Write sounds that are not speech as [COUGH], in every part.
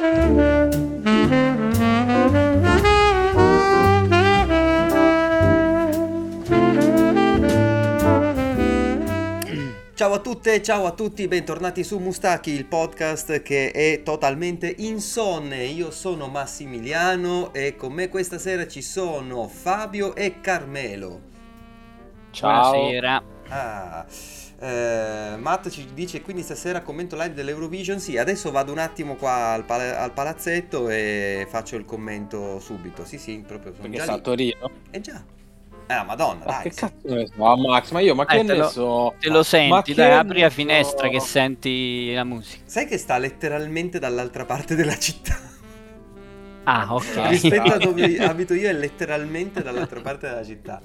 Ciao a tutte, ciao a tutti, bentornati su Mustachi, il podcast che è totalmente insonne. Io sono Massimiliano e con me questa sera ci sono Fabio e Carmelo. Ciao. Buonasera. Ah, eh, Matt ci dice quindi stasera commento live dell'Eurovision. Sì, adesso vado un attimo qua al, pala- al palazzetto e faccio il commento subito. Sì, sì, proprio sono Perché già sta a. Torino? Eh già. Eh, la madonna, Ma dai. che cazzo ne so? Ah, Max, ma io, ma che Eh, te, ne lo, so? te lo senti, Ma dai, apri la ne finestra so? che senti la musica. Sai che sta letteralmente dall'altra parte della città? Ah, ok. Rispetto a dove [LAUGHS] abito io è letteralmente dall'altra parte della città.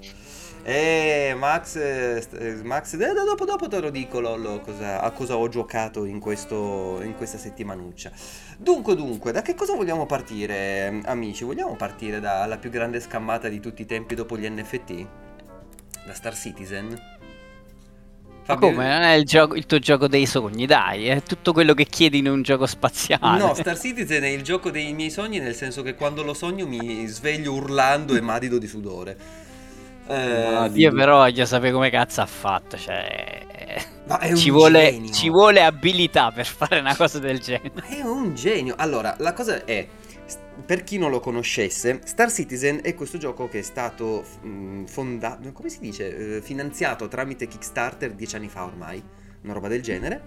E Max, eh, Max eh, dopo, dopo te lo dico Lollo cosa, a cosa ho giocato in, questo, in questa settimanuccia. Dunque, dunque, da che cosa vogliamo partire, eh, amici? Vogliamo partire dalla più grande scammata di tutti i tempi dopo gli NFT? Da Star Citizen? Fabio- come? Non è il, gioco- il tuo gioco dei sogni, dai, è tutto quello che chiedi in un gioco spaziale. No, Star Citizen è il gioco dei miei sogni, nel senso che quando lo sogno mi sveglio urlando e [LAUGHS] madido di sudore. Eh, Ah, Io però voglio sapere come cazzo ha fatto, cioè... un Ci vuole, ci vuole abilità per fare una cosa del genere. Ma è un genio. Allora, la cosa è, per chi non lo conoscesse, Star Citizen è questo gioco che è stato fondato, come si dice, Eh, finanziato tramite Kickstarter dieci anni fa ormai, una roba del genere.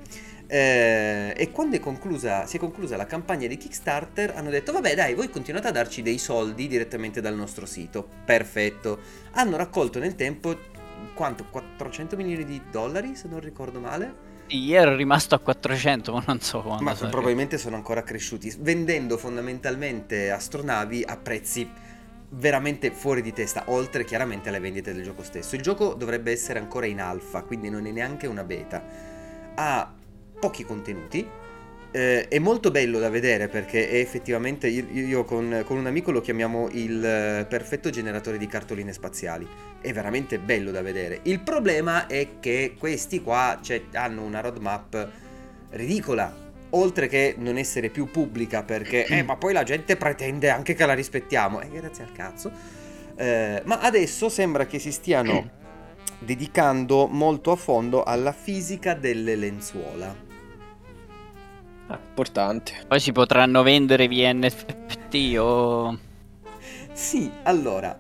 Eh, e quando è conclusa, si è conclusa la campagna di Kickstarter, hanno detto: Vabbè, dai, voi continuate a darci dei soldi direttamente dal nostro sito. Perfetto. Hanno raccolto nel tempo quanto? 400 milioni di dollari, se non ricordo male. Io ero rimasto a 400, ma non so quando. Ma sarà. probabilmente sono ancora cresciuti, vendendo fondamentalmente astronavi a prezzi veramente fuori di testa, oltre chiaramente alle vendite del gioco stesso. Il gioco dovrebbe essere ancora in alfa, quindi non è neanche una beta. Ha pochi contenuti. eh, è molto bello da vedere perché è effettivamente io, io con, con un amico lo chiamiamo il eh, perfetto generatore di cartoline spaziali. È veramente bello da vedere. Il problema è che questi qua cioè, hanno una roadmap ridicola. Oltre che non essere più pubblica perché, eh, ma poi la gente pretende anche che la rispettiamo. Eh, grazie al cazzo. Eh, ma adesso sembra che si stiano [CLEARS THROAT] dedicando molto a fondo alla fisica delle lenzuola. Importante. Poi si potranno vendere via NFT o... Sì, allora,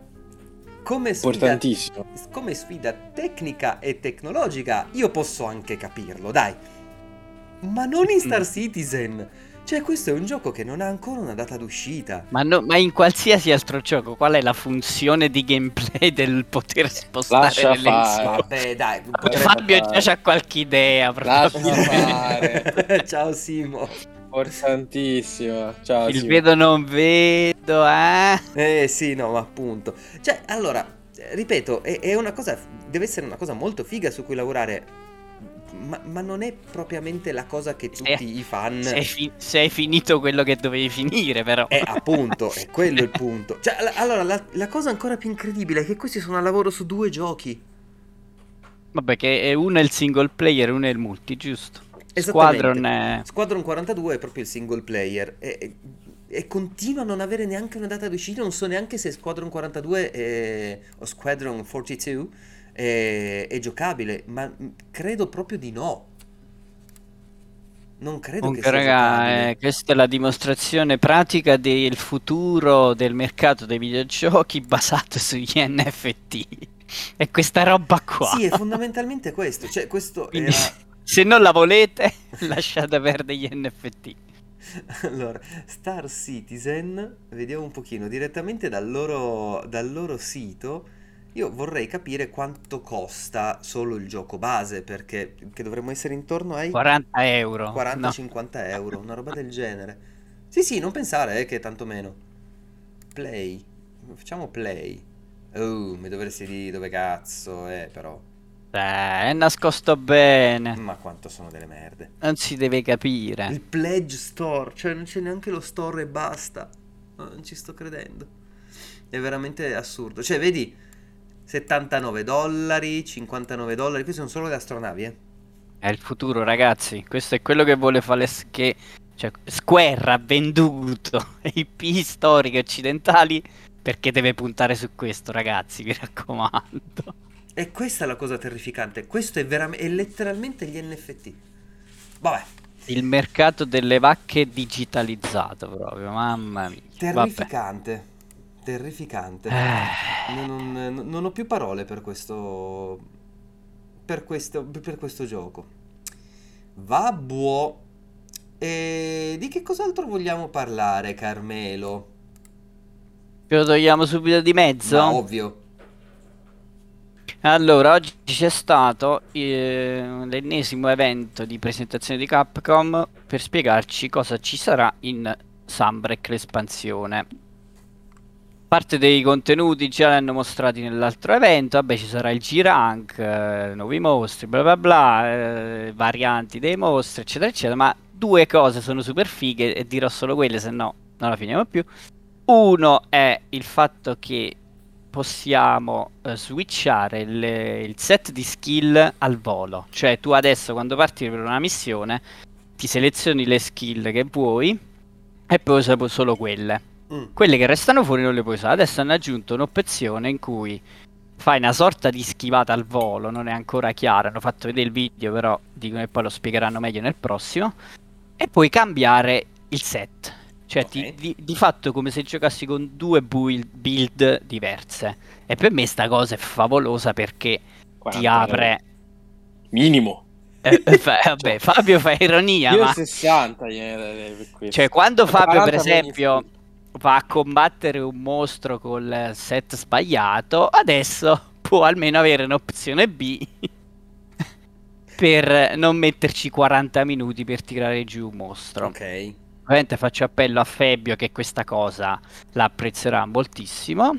come sfida, Importantissimo. come sfida tecnica e tecnologica, io posso anche capirlo, dai. Ma non in Star [LAUGHS] Citizen. Cioè, questo è un gioco che non ha ancora una data d'uscita. Ma, no- ma in qualsiasi altro gioco, qual è la funzione di gameplay del poter spostare Lascia le fare. lenzuola? Vabbè, dai. Fabio fare. già c'ha qualche idea, Lascia. [LAUGHS] Ciao Simo. Importantissimo. Ciao. Il Simo. vedo non vedo, eh? Eh sì, no, ma appunto. Cioè, allora, ripeto, è, è una cosa, deve essere una cosa molto figa su cui lavorare. Ma, ma non è propriamente la cosa che tutti Eh, i fan... Se hai, fi- se hai finito quello che dovevi finire, però. Eh, appunto, [LAUGHS] è quello il punto. Cioè, la- allora, la, la cosa ancora più incredibile è che questi sono a lavoro su due giochi. Vabbè, che uno è il single player e uno è il multi, giusto? Squadron è... Squadron 42 è proprio il single player. E, e- continua a non avere neanche una data d'uscita. Non so neanche se Squadron 42 è- o Squadron 42 è, è giocabile. Ma credo proprio di no. Non credo che Comunque, sia raga, eh, questa è la dimostrazione pratica del futuro del mercato dei videogiochi basato sugli NFT. E questa roba qua. Sì, è [LAUGHS] fondamentalmente questo. Cioè, questo Quindi, era... [LAUGHS] se non la volete, [LAUGHS] lasciate perdere gli NFT. Allora, Star Citizen, vediamo un pochino, direttamente dal loro, dal loro sito, io vorrei capire quanto costa solo il gioco base, perché che dovremmo essere intorno ai 40 euro. 40-50 euro, una roba del genere. Sì, sì, non pensare eh, che tanto meno. Play, facciamo play. Oh, mi dovresti dire dove cazzo è, però. No. Eh, è nascosto bene. Ma quanto sono delle merde. Non si deve capire. Il Pledge Store, cioè non c'è neanche lo store e basta. No, non ci sto credendo. È veramente assurdo. Cioè, vedi, 79 dollari, 59 dollari, questi sono solo le astronavi, eh. È il futuro, ragazzi. Questo è quello che vuole fare. s- Che Cioè, Square ha venduto [LAUGHS] IP storiche occidentali perché deve puntare su questo, ragazzi, mi raccomando. E questa è la cosa terrificante. Questo è, veramente, è letteralmente gli NFT. Vabbè. Il mercato delle vacche digitalizzato proprio, mamma mia. Terrificante. Vabbè. Terrificante. Eh. Non, non, non, ho più parole per questo, per questo. Per questo gioco. Va buo. E di che cos'altro vogliamo parlare, Carmelo? Lo togliamo subito di mezzo? Ma ovvio. Allora, oggi c'è stato eh, l'ennesimo evento di presentazione di Capcom per spiegarci cosa ci sarà in Sunbreak l'espansione. Parte dei contenuti già li hanno mostrati nell'altro evento, vabbè ci sarà il G-Rank, eh, nuovi mostri, bla bla bla, eh, varianti dei mostri, eccetera eccetera, ma due cose sono super fighe e dirò solo quelle, se no non la finiamo più. Uno è il fatto che possiamo uh, switchare il, il, set di skill al volo. Cioè tu adesso quando parti per una missione ti selezioni le skill che vuoi e poi usi solo quelle. Mm. Quelle che restano fuori non le puoi usare. Adesso hanno aggiunto un'opzione in cui fai una sorta di schivata al volo, non è ancora chiaro, hanno fatto vedere il video però dicono che poi lo spiegheranno meglio nel prossimo e puoi cambiare il set. Cioè, okay. ti, di, di, fatto come se giocassi con due build, build diverse. E per me sta cosa è favolosa perché ti apre... Minimo. Eh, eh fa, [LAUGHS] vabbè, Fabio fa ironia. Io ma... 60 per questo. Cioè, quando Fabio, per esempio, va a combattere un mostro col set sbagliato, adesso può almeno avere un'opzione B [LAUGHS] per non metterci 40 minuti per tirare giù un mostro. Ok. Ovviamente faccio appello a Fabio che questa cosa la apprezzerà moltissimo.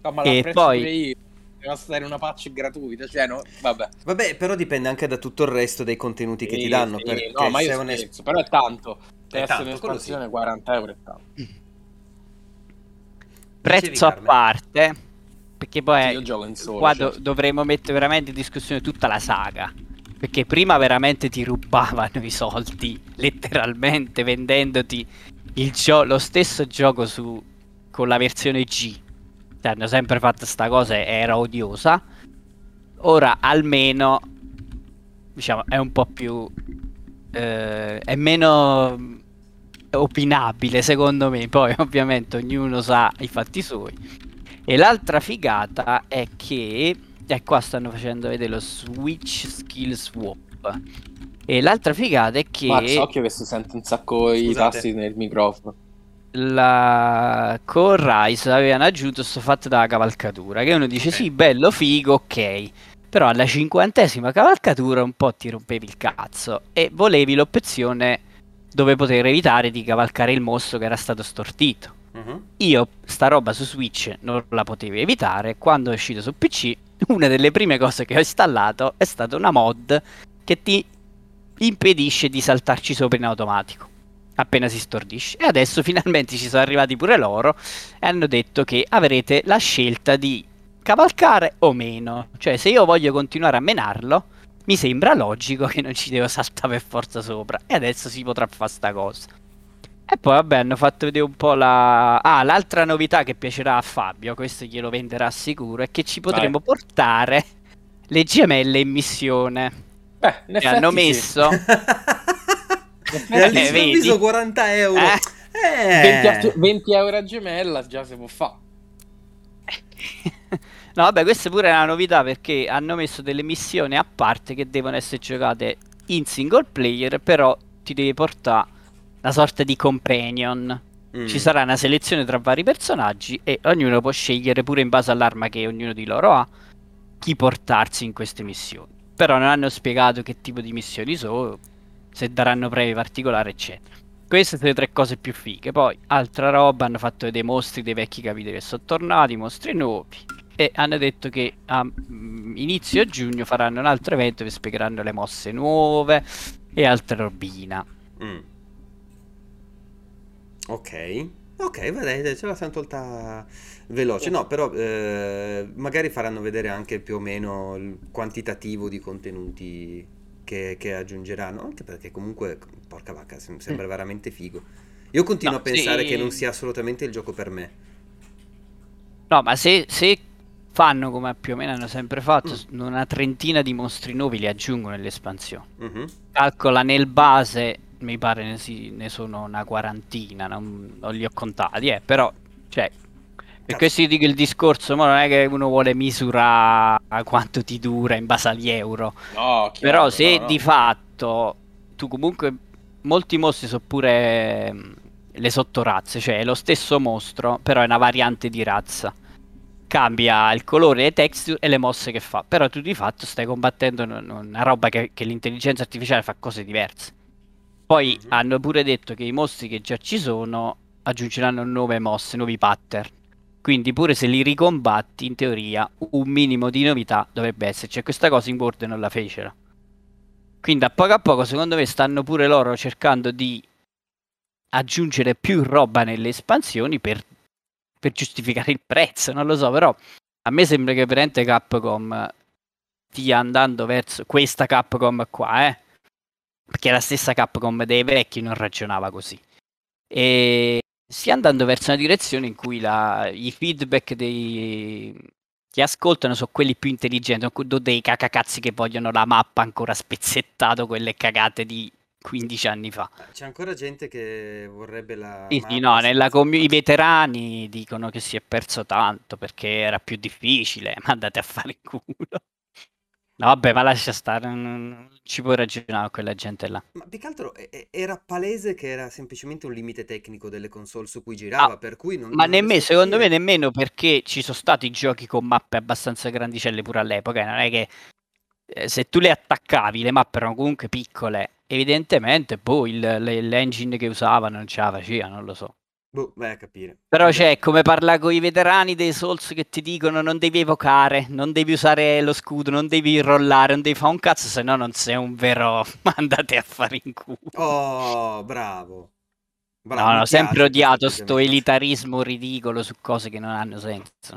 No, ma e poi io. Deve stare una patch gratuita, cioè no, vabbè. Vabbè, però dipende anche da tutto il resto dei contenuti sì, che ti danno. Sì, perché no, ma io scherzo, es- però è tanto. Per essere un'espansione sì. 40 euro è tanto. Prezzo a parte, perché poi sì, solo, qua certo. do- dovremmo mettere veramente in discussione tutta la saga. Perché prima veramente ti rubavano i soldi, letteralmente vendendoti gio- lo stesso gioco su- con la versione G. Cioè, hanno sempre fatto sta cosa e era odiosa. Ora almeno, diciamo, è un po' più... Eh, è meno opinabile secondo me. Poi [LAUGHS] ovviamente ognuno sa i fatti suoi. E l'altra figata è che e qua stanno facendo vedere lo Switch Skill Swap. E l'altra figata è che. Max, occhio che si sente un sacco Scusate. i tasti nel microfono. La con Rise avevano aggiunto questo fatto della cavalcatura. Che uno dice: okay. Sì, bello, figo, ok. Però alla cinquantesima cavalcatura un po' ti rompevi il cazzo. E volevi l'opzione dove poter evitare di cavalcare il mostro che era stato stortito. Uh-huh. Io sta roba su Switch non la potevo evitare. Quando è uscito su PC [LAUGHS] una delle prime cose che ho installato è stata una mod che ti impedisce di saltarci sopra in automatico appena si stordisce. E adesso [LAUGHS] finalmente ci sono arrivati pure loro e hanno detto che avrete la scelta di cavalcare o meno. Cioè, se io voglio continuare a menarlo, mi sembra logico che non ci devo saltare per forza sopra. E adesso si potrà fare sta cosa. E poi vabbè hanno fatto vedere un po' la... Ah, l'altra novità che piacerà a Fabio, questo glielo venderà sicuro, è che ci potremo Vai. portare le gemelle in missione. Beh, in effetti hanno messo... Sì. eh, all'improvviso 40 euro. Eh. 20, 20 euro a gemella già si può fare. [LAUGHS] no, vabbè, questa pure è una novità perché hanno messo delle missioni a parte che devono essere giocate in single player, però ti devi portare una sorta di companion. Mm. Ci sarà una selezione tra vari personaggi e ognuno può scegliere pure in base all'arma che ognuno di loro ha chi portarsi in queste missioni. Però non hanno spiegato che tipo di missioni sono, se daranno premi particolari, eccetera. Queste sono le tre cose più fighe. Poi, altra roba, hanno fatto vedere mostri dei vecchi capitoli che sono tornati, mostri nuovi. E hanno detto che a mm, inizio giugno faranno un altro evento che spiegheranno le mosse nuove e altre robina. Mm. Ok. Ok, vedete, ce la siamo tolta veloce. No, però eh, magari faranno vedere anche più o meno il quantitativo di contenuti che che, che, aggiungeranno, anche perché comunque, porca vacca, sembra mm. veramente figo. Io continuo no, a pensare sì. che non sia assolutamente il gioco per me. No, ma se, se fanno come più o meno hanno sempre fatto, mm. una trentina di mostri nuovi li aggiungono nell'espansione. Mm-hmm. Calcola nel base, mi pare ne, sì, ne sono una quarantina, non, non, li ho contati, eh, però, cioè, per questo dico il discorso, ma non è che uno vuole misurare quanto ti dura in base agli euro. No, chiaro, però se no, no. di fatto tu comunque molti mostri sono pure mm, le sottorazze, cioè è lo stesso mostro, però è una variante di razza cambia il colore, le texture e le mosse che fa. Però tu di fatto stai combattendo una roba che, che l'intelligenza artificiale fa cose diverse. Poi mm-hmm. hanno pure detto che i mostri che già ci sono aggiungeranno nuove mosse, nuovi pattern. Quindi pure se li ricombatti, in teoria, un minimo di novità dovrebbe esserci. E questa cosa in Word non la fecero. Quindi a poco a poco, secondo me, stanno pure loro cercando di aggiungere più roba nelle espansioni per per giustificare il prezzo, non lo so, però a me sembra che veramente Capcom stia andando verso questa Capcom qua, eh? Perché la stessa Capcom dei vecchi non ragionava così. E stia andando verso una direzione in cui la, i feedback dei, che ascoltano sono quelli più intelligenti, non dei cacacazzi che vogliono la mappa ancora spezzettato, quelle cagate di 15 anni fa. Eh, c'è ancora gente che vorrebbe la... Sì, sì no, nella com- i veterani dicono che si è perso tanto perché era più difficile, [LAUGHS] ma andate a fare il culo. No, vabbè, ma lascia stare, non ci puoi ragionare con quella gente là. Ma più che altro era palese che era semplicemente un limite tecnico delle console su cui girava, ah, per cui non... Ma non nemmeno, secondo me nemmeno perché ci sono stati giochi con mappe abbastanza grandicelle pure all'epoca, non è che eh, se tu le attaccavi, le mappe erano comunque piccole evidentemente boh, il, l'engine che usavano non ce la faceva, non lo so. Boh, vai a capire. Però c'è come parla con i veterani dei Souls che ti dicono non devi evocare, non devi usare lo scudo, non devi rollare, non devi fare un cazzo, se no non sei un vero... [LAUGHS] Andate a fare in culo. Oh, bravo. bravo no, no, sempre odiato sto elitarismo ridicolo su cose che non hanno senso.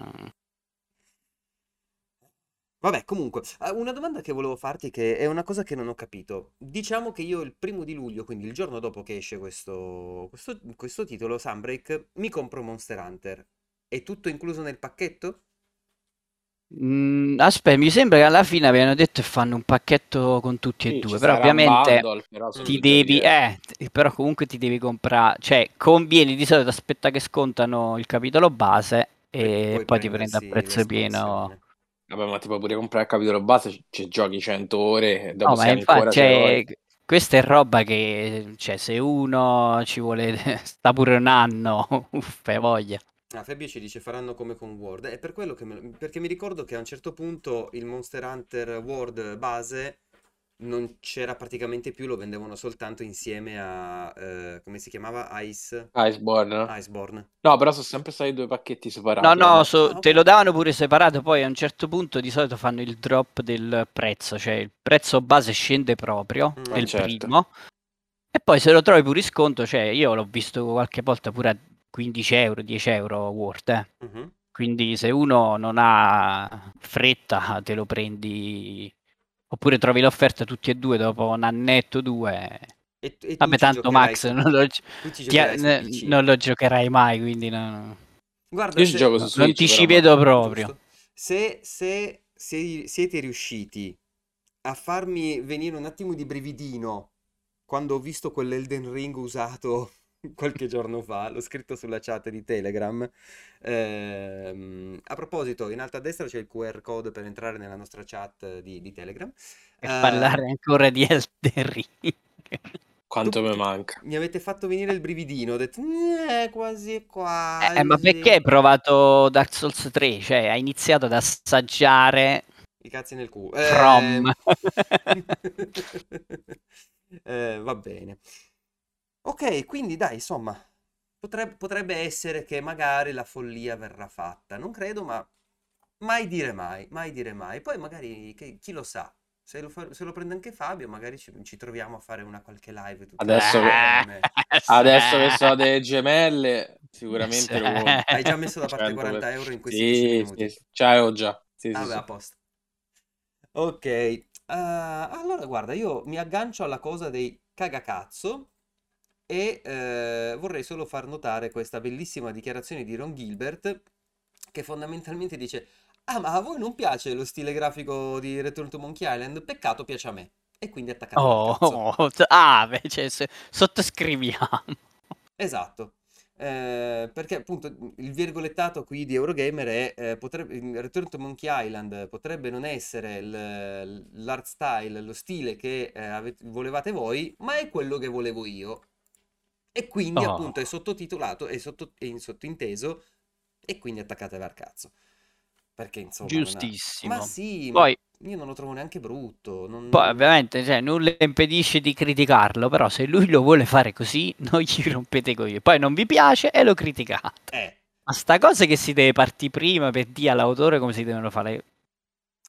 Vabbè, comunque, eh, una domanda che volevo farti che è una cosa che non ho capito. Diciamo che io il primo di luglio, quindi il giorno dopo che esce questo, questo, questo titolo, Sunbreak, mi compro Monster Hunter. È tutto incluso nel pacchetto? Mm, aspetta, mi sembra che alla fine abbiano detto che fanno un pacchetto con tutti sì, e due, però ovviamente bundle, però ti devi, eh, però comunque ti devi comprare, cioè conviene di solito aspettare che scontano il capitolo base e poi, poi ti prendi a prezzo pieno Vabbè, ma ti puoi pure comprare il capitolo base, ci giochi 100 ore, dopo no, ma infatti, cioè, questa è roba che, cioè, se uno ci vuole, [LAUGHS] sta pure un anno, [LAUGHS] uffe, voglia. Ah, Fabio ci dice faranno come con Word. È per quello che me... perché mi ricordo che a un certo punto il Monster Hunter World base non c'era praticamente più, lo vendevano soltanto insieme a, eh, come si chiamava? Ice... Iceborne. Iceborne. No, però sono sempre stati due pacchetti separati. No, no, so, ah, te lo davano pure separato, poi a un certo punto di solito fanno il drop del prezzo, cioè il prezzo base scende proprio, mm, è il certo. primo, e poi se lo trovi pure in sconto, cioè io l'ho visto qualche volta pure a 15 euro, 10 euro Word, eh. mm-hmm. Quindi se uno non ha fretta te lo prendi Oppure trovi l'offerta tutti e due dopo un annetto, due. E, e Vabbè, tanto Max non lo, ti, non lo, giocherai mai, quindi no. Guarda, Io se, gioco su Switch, non ti ci vedo proprio. Se, se, se siete riusciti a farmi venire un attimo di brividino quando ho visto quell'Elden Ring usato qualche giorno fa, l'ho scritto sulla chat di Telegram. Ehm, a proposito, in alto a destra c'è il QR code per entrare nella nostra chat di, di Telegram. E uh, parlare ancora di Elden Ring. Quanto mi manca. Mi avete fatto venire il brividino, ho detto, eh, quasi quasi. Eh, ma perché hai provato Dark Souls 3? Cioè, hai iniziato ad assaggiare... I cazzi nel culo. From. Eh... [LAUGHS] [LAUGHS] eh, va bene. Ok, quindi dai, insomma, potrebbe, potrebbe essere che magari la follia verrà fatta. Non credo, ma mai dire mai, mai dire mai. Poi magari, che- chi lo sa, se lo, fa- se lo prende anche Fabio, magari ci, ci troviamo a fare una qualche live Adesso che- [LAUGHS] Adesso che so delle gemelle, sicuramente lo. Hai già messo da parte 40 euro in questi 10 Sì, minuti? sì, sì. Ciao già. Sì, Vabbè, sì. a posto. Ok, allora, guarda, io mi aggancio alla cosa dei cagacazzo e eh, vorrei solo far notare questa bellissima dichiarazione di Ron Gilbert che fondamentalmente dice Ah, ma a voi non piace lo stile grafico di Return to Monkey Island? Peccato, piace a me. E quindi attaccate oh, [LAUGHS] oh, ah, beh, cioè, sottoscriviamo. [LAUGHS] Esatto. Eh, perché appunto il virgolettato qui di Eurogamer è eh, potrebbe, Return to Monkey Island potrebbe non essere l'art style, lo stile che eh, avete, volevate voi, ma è quello che volevo io. E quindi oh. appunto è sottotitolato, è, sotto, è in sottointeso e quindi attaccate al cazzo. Perché insomma... Giustissimo. Ha... Ma sì, Poi... ma io non lo trovo neanche brutto. Non... Poi ovviamente cioè, nulla impedisce di criticarlo, però se lui lo vuole fare così, [LAUGHS] non gli rompete con io. Poi non vi piace e lo criticate. Eh. Ma sta cosa che si deve partire prima per dire all'autore come si devono fare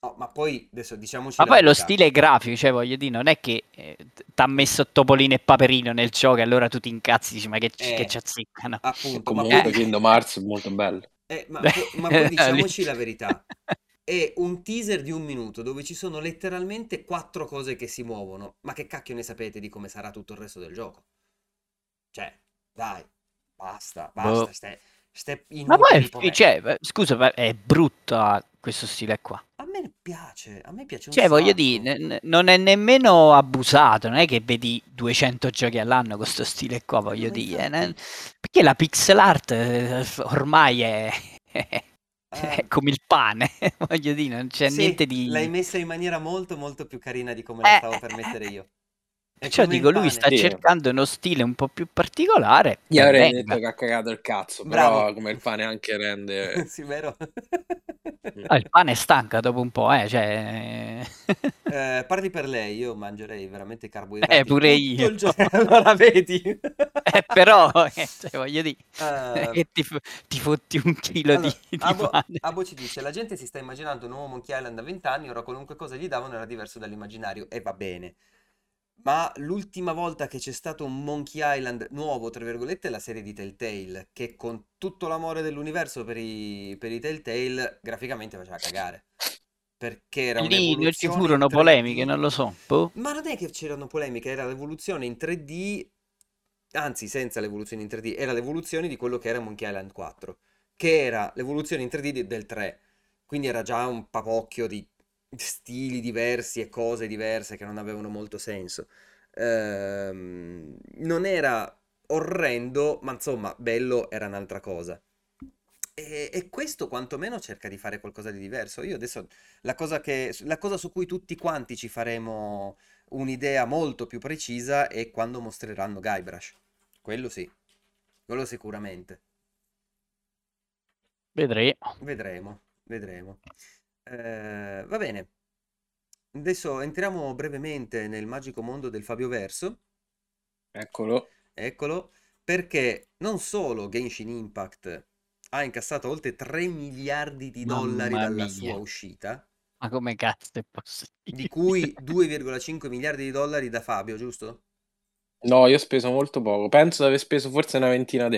Oh, ma poi adesso diciamoci. Ma poi lo stile grafico, cioè voglio dire, non è che eh, ti ha messo Topolino e Paperino nel gioco e allora tu ti incazzi e dici ma che, eh, che ci azzeccano. Appunto, comunque ma... Kingdom Hearts è molto bello. Eh, ma, ma, poi [LAUGHS] diciamoci la verità. [LAUGHS] È un teaser di un minuto dove ci sono letteralmente quattro cose che si muovono. Ma che cacchio ne sapete di come sarà tutto il resto del gioco? Cioè, dai, basta, basta. Boh. Stai, stai ma poi, cioè, scusa, è brutta questo stile qua. Me piace, a me piace un Cioè, sacco. voglio dire, n- non è nemmeno abusato, non è che vedi 200 giochi all'anno con questo stile qua, voglio dire. Ne- perché la pixel art eh, ormai è, [LAUGHS] è Eh, come il pane, [LAUGHS] voglio dire, non c'è sì, niente di... l'hai messa in maniera molto molto più carina di come la Eh, stavo per eh, mettere io. È Cioè, dico, lui sta Sì. cercando uno stile un po' più particolare. Io avrei venga. detto che ha cagato il cazzo, Bravo. però come il pane anche rende... [LAUGHS] Sì, vero? Ah, il pane stanca dopo un po', eh, cioè... Eh, [LAUGHS] parli per lei, io mangerei veramente carboidrati Eh, pure tutto io. il giorno. [LAUGHS] Allora vedi? Eh, però, eh, cioè, voglio dire, Eh, che ti, f- ti fotti un chilo allora, di, di Abo, pane. Abo ci dice, la gente si sta immaginando un nuovo Monkey Island a 20 anni, ora qualunque cosa gli davano era diverso dall'immaginario, e va bene. Ma l'ultima volta che c'è stato un Monkey Island nuovo, tra virgolette, è la serie di Telltale, che con tutto l'amore dell'universo per i, per i Telltale, graficamente faceva cagare. Perché era Lì non ci furono 3D. polemiche, non lo so. Boh. Ma non è che c'erano polemiche, era l'evoluzione in 3D, anzi senza l'evoluzione in 3D, era l'evoluzione di quello che era Monkey Island 4, che era l'evoluzione in 3D di- del 3. Quindi era già un papocchio di stili diversi e cose diverse che non avevano molto senso. Ehm, non era orrendo, ma insomma, bello era un'altra cosa. E, e questo quantomeno cerca di fare qualcosa di diverso. Io adesso la cosa che, la cosa su cui tutti quanti ci faremo un'idea molto più precisa è quando mostreranno Guybrush. Quello sì, quello sicuramente. Vedremo. Vedremo, vedremo. Eh, va bene. Adesso entriamo brevemente nel magico mondo del Fabio Verso. Eccolo. Eccolo, perché non solo Genshin Impact ha incassato oltre 3 miliardi di dollari Mamma dalla mia. sua uscita, Ma come cazzo è di possibile? cui 2,5 miliardi di dollari da Fabio, giusto? No, io ho speso molto poco. Penso di aver speso forse una ventina di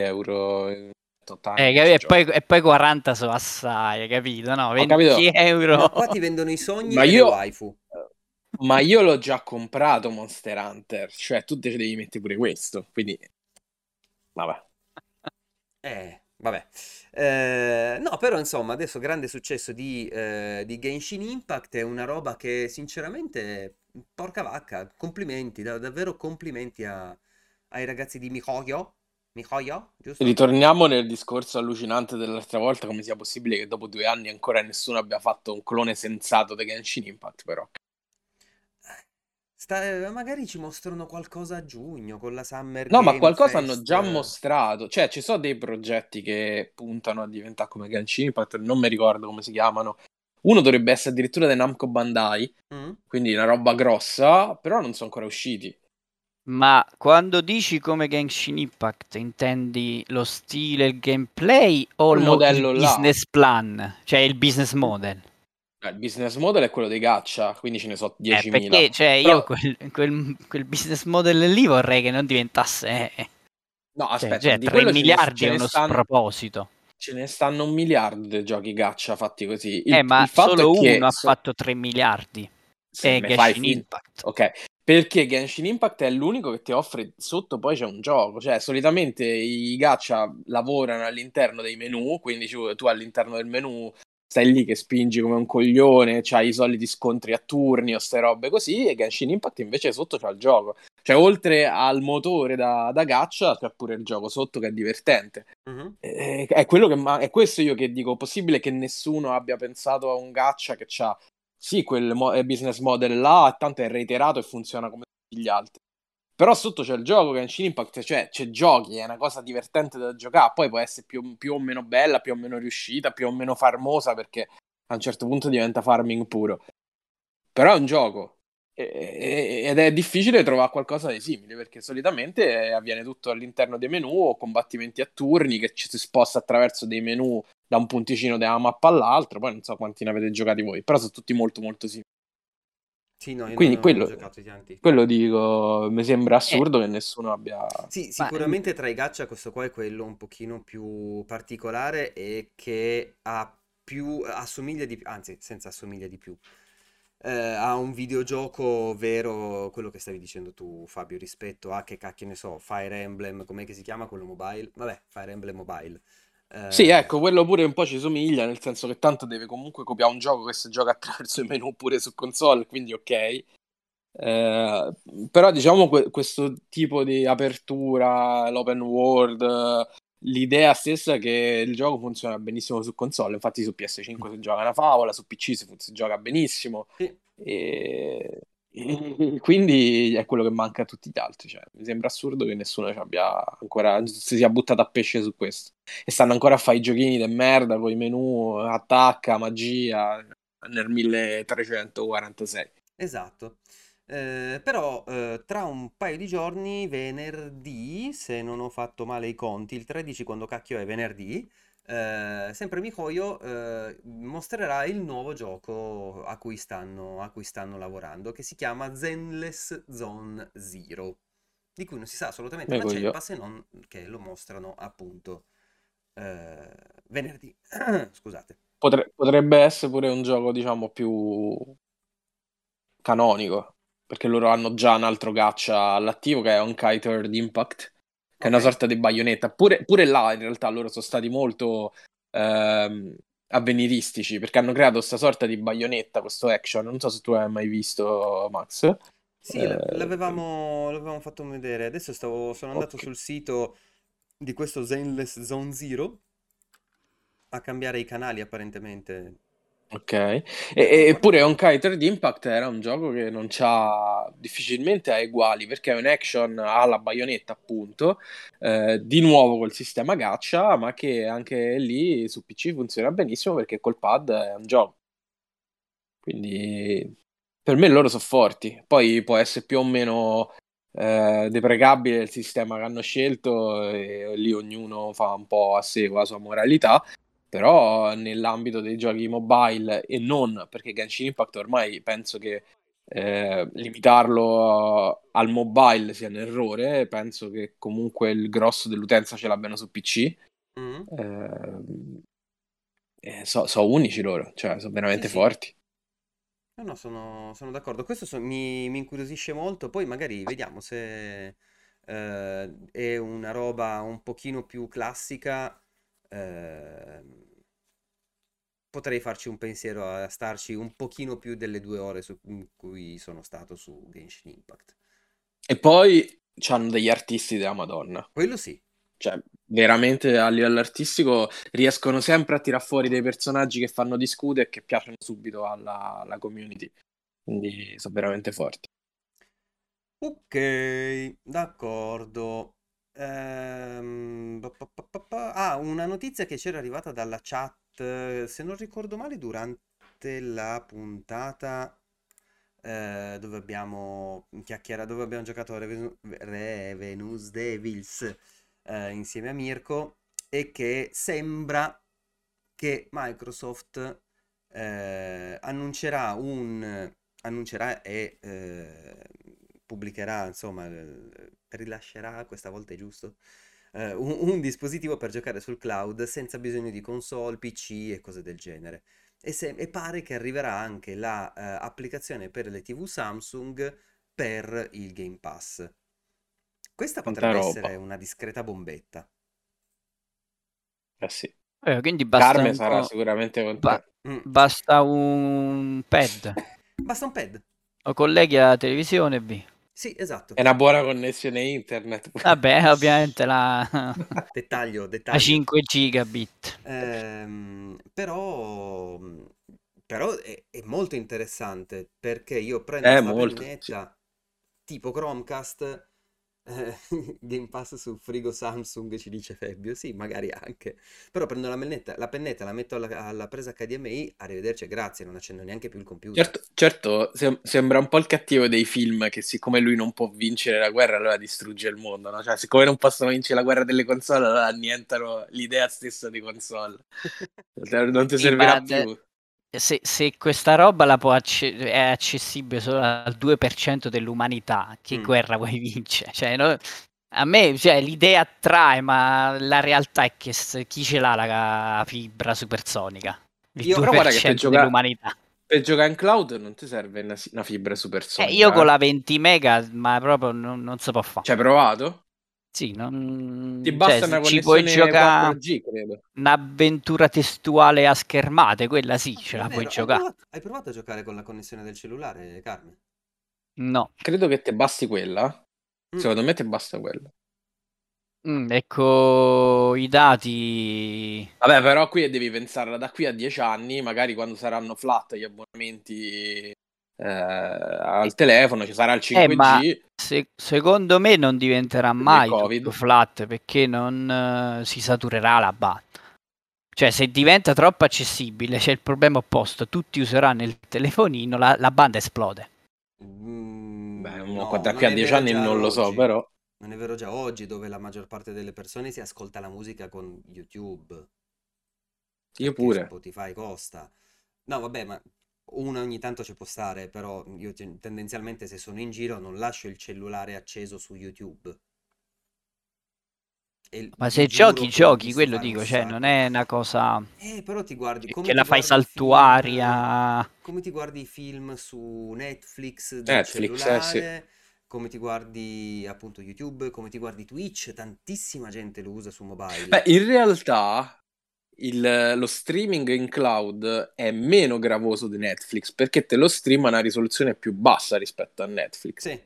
in totale Eh, e, poi, e poi 40 sono assai, hai capito? No, 20 capito. [LAUGHS] euro. No, qua ti vendono i sogni Ma e io- waifu. Ma io l'ho già comprato Monster Hunter, cioè tu te devi mettere pure questo, quindi... Vabbè. Eh, vabbè. Eh, no, però insomma, adesso grande successo di, eh, di Genshin Impact è una roba che sinceramente, porca vacca, complimenti, da- davvero complimenti a- ai ragazzi di Mihoyo. Mihoyo, giusto? Ritorniamo nel discorso allucinante dell'altra volta, come sia possibile che dopo due anni ancora nessuno abbia fatto un clone sensato di Genshin Impact, però. Sta- eh, magari ci mostrano qualcosa a giugno con la Summer No, ma Game qualcosa Fest. hanno già mostrato, cioè ci sono dei progetti che puntano a diventare come Genshin Impact, non mi ricordo come si chiamano. Uno dovrebbe essere addirittura di Namco Bandai, Mm? quindi una roba grossa, però non sono ancora usciti. Ma quando dici come Genshin Impact intendi lo stile, il gameplay o Il lo- modello il là. business plan? Cioè il business model? Eh, Il business model è quello dei gacha, quindi ce ne so Eh, 10.000. perché cioè, Però- io quel, quel- quel business model lì vorrei che non diventasse... eh, No, cioè, aspetta, cioè, di 3 quello ce ne- miliardi è uno stanno- sproposito. Ce ne stanno un miliardo di giochi gacha fatti così. Il, eh, ma il solo è che uno ha fatto 3 miliardi. se E Genshin fin- Impact. Ok, perché Genshin Impact è l'unico che ti offre sotto poi c'è un gioco, cioè solitamente i gacha lavorano all'interno dei menu, quindi tu, all'interno del menu stai lì che spingi come un coglione, c'hai i soliti scontri a turni o ste robe così, e Genshin Impact invece sotto c'ha il gioco. Cioè oltre al motore da, da gacha c'è pure il gioco sotto che è divertente. Mhm. Eh, È, quello che è questo io che dico, possibile che nessuno abbia pensato a un gacha che ha sì quel mo- business model là, tanto è reiterato e funziona come tutti gli altri. Però sotto c'è il gioco Genshin Impact, cioè c'è giochi, è una cosa divertente da giocare, poi può essere più, più o meno bella, più o meno riuscita, più o meno farmosa perché a un certo punto diventa farming puro. Però è un gioco ed è difficile trovare qualcosa di simile perché solitamente eh, avviene tutto all'interno dei menu o combattimenti a turni che ci si sposta attraverso dei menu da un punticino della mappa all'altro, poi non so quanti ne avete giocati voi, però sono tutti molto molto simili. Sì, no, Quindi quello- giocato di tanti. Quello dico, mi sembra assurdo che nessuno abbia... Sì, sicuramente tra i gacha questo qua è quello un pochino più particolare e che ha più, assomiglia di più, anzi, senza assomiglia di più, eh, a un videogioco vero, quello che stavi dicendo tu, Fabio, rispetto a che cacchio ne so, Fire Emblem, com'è che si chiama quello mobile? Vabbè, Fire Emblem Mobile. Eh, Sì, ecco, quello pure un po' ci somiglia, nel senso che tanto deve comunque copiare un gioco che si gioca attraverso i menu pure su console, quindi ok. Eh, però diciamo que- questo tipo di apertura, l'open world, l'idea stessa è che il gioco funziona benissimo su console, infatti su PS5 si gioca una favola, su PC si, si gioca benissimo, Sì. e... e [LAUGHS] quindi è quello che manca a tutti gli altri, cioè, mi sembra assurdo che nessuno ci abbia ancora, si sia buttato a pesce su questo e stanno ancora a fare i giochini di merda con i menu attacca, magia nel 1346. Esatto. Eh, però eh, tra un paio di giorni, venerdì, se non ho fatto male i conti, il 13 quando cacchio è venerdì, eh, sempre Mihoyo eh, mostrerà il nuovo gioco a cui stanno, a cui stanno lavorando, che si chiama Zenless Zone Zero, di cui non si sa assolutamente una Ecco io. ceppa se non che lo mostrano appunto eh, venerdì. [CLEARS THROAT] Scusate. Potre- potrebbe essere pure un gioco, diciamo, più canonico, perché loro hanno già un altro gacha all'attivo che è Unkitered Impact, che è una sorta di baionetta. Pure, pure là, in realtà, loro sono stati molto ehm, avveniristici, perché hanno creato questa sorta di baionetta, questo action. Non so se tu hai mai visto, Max. Sì, Eh, l'avevamo l'avevamo fatto vedere. Adesso stavo, sono andato ok. sul sito di questo Zenless Zone Zero a cambiare i canali apparentemente. Ok, e, eppure Unkitered Impact era un gioco che non c'ha difficilmente ha uguali perché è un action alla baionetta, appunto, eh, di nuovo col sistema gacha, ma che anche lì su PC funziona benissimo perché col pad è un gioco. Quindi per me loro sono forti. Poi può essere più o meno eh, deprecabile il sistema che hanno scelto, e lì ognuno fa un po' a sé la sua moralità. Però nell'ambito dei giochi mobile e non perché Genshin Impact ormai penso che eh, limitarlo al mobile sia un errore, penso che comunque il grosso dell'utenza ce l'abbiano su PC. Mm? Eh, eh, so, so unici loro, cioè sono veramente Sì, sì. forti. No, no, sono, sono d'accordo. Questo so- mi, mi incuriosisce molto. Poi magari vediamo se eh, è una roba un pochino più classica. Ehm, potrei farci un pensiero a starci un pochino più delle due ore su in cui sono stato su Genshin Impact. E poi hanno degli artisti della Madonna. Quello sì. Cioè, veramente a livello artistico riescono sempre a tirar fuori dei personaggi che fanno discutere e che piacciono subito alla, alla community. Quindi sono veramente forti. Ok, d'accordo. Ehm, Ah, una notizia che c'era arrivata dalla chat, se non ricordo male, durante la puntata eh, dove abbiamo chiacchierato, dove abbiamo giocato a Revenu- Revenus Devils eh, insieme a Mirko, e che sembra che Microsoft eh, annuncerà un annuncerà e eh, pubblicherà, insomma, eh, rilascerà, questa volta è giusto, eh, un, un dispositivo per giocare sul cloud senza bisogno di console, PC e cose del genere. e, se- e pare che arriverà anche l'applicazione per le TV Samsung per il Game Pass. Questa potrebbe roba. essere una discreta bombetta. Eh sì. Eh, quindi basta Carme un sarà sicuramente ba- contenta. Mm. basta un pad. Basta un pad. Lo colleghi alla televisione e via. Sì, esatto. È una buona connessione internet. Vabbè, [LAUGHS] ovviamente la, [LAUGHS] Dettaglio, dettaglio. 5 gigabit. Ehm, però, però è, è molto interessante perché io prendo È sta molto, pennetta tipo Chromecast, eh, [LAUGHS] Game Pass sul frigo Samsung ci dice Fabio, sì, magari anche, però prendo la pennetta, la pennetta, la metto alla, alla presa HDMI, arrivederci grazie, non accendo neanche più il computer. Certo, certo, sem- sembra un po' il cattivo dei film che siccome lui non può vincere la guerra, allora distrugge il mondo, no? Cioè, siccome non possono vincere la guerra delle console, allora annientano l'idea stessa di console. [LAUGHS] Non ti servirà de- più. Se, se questa roba la può acce- è accessibile solo al 2% dell'umanità, che Mm. guerra vuoi vincere? Cioè, no- a me cioè, l'idea attrae, ma la realtà è che chi ce l'ha la fibra supersonica? Il Io- 2% Però guarda che per giocare- dell'umanità. Per giocare in cloud non ti serve una, una fibra Eh, supersonica. io con eh. la 20 mega, ma proprio non, non si può fare. Ci hai provato? Sì, non... Ti cioè, basta se una ci puoi connessione giocare 4G, credo. un'avventura testuale a schermate, quella sì, ce la Davvero? puoi Hai giocare. provato, hai provato a giocare con la connessione del cellulare, Carmen? No. Credo che ti basti quella. Mm. Secondo me ti basta quella. Mm, ecco i dati. Vabbè, però qui devi pensarla da qui a 10 anni, magari quando saranno flat gli abbonamenti eh, al telefono, ci sarà il 5G. Eh, ma se- secondo me non diventerà mai tutto flat perché non eh, si saturerà la banda. Cioè, se diventa troppo accessibile, c'è il problema opposto: tutti useranno il telefonino, la, la banda esplode. Mm, Beh, no, da non qui a è 10 vero anni non lo so, oggi. però. Non è vero già oggi, dove la maggior parte delle persone si ascolta la musica con YouTube. Io pure. Spotify costa. No, vabbè, ma una ogni tanto ci può stare, però io ten- tendenzialmente se sono in giro non lascio il cellulare acceso su YouTube. E Ma se giochi, giochi, quello dico, cioè, non è una cosa Eh, però ti guardi che come che ti la fai i film, saltuaria. come ti guardi i film su Netflix del Netflix, eh, sì. cellulare, come ti guardi appunto YouTube, come ti guardi Twitch, tantissima gente lo usa su mobile. Beh, in realtà il- lo streaming in cloud è meno gravoso di Netflix perché te lo stream a una risoluzione più bassa rispetto a Netflix. Sì,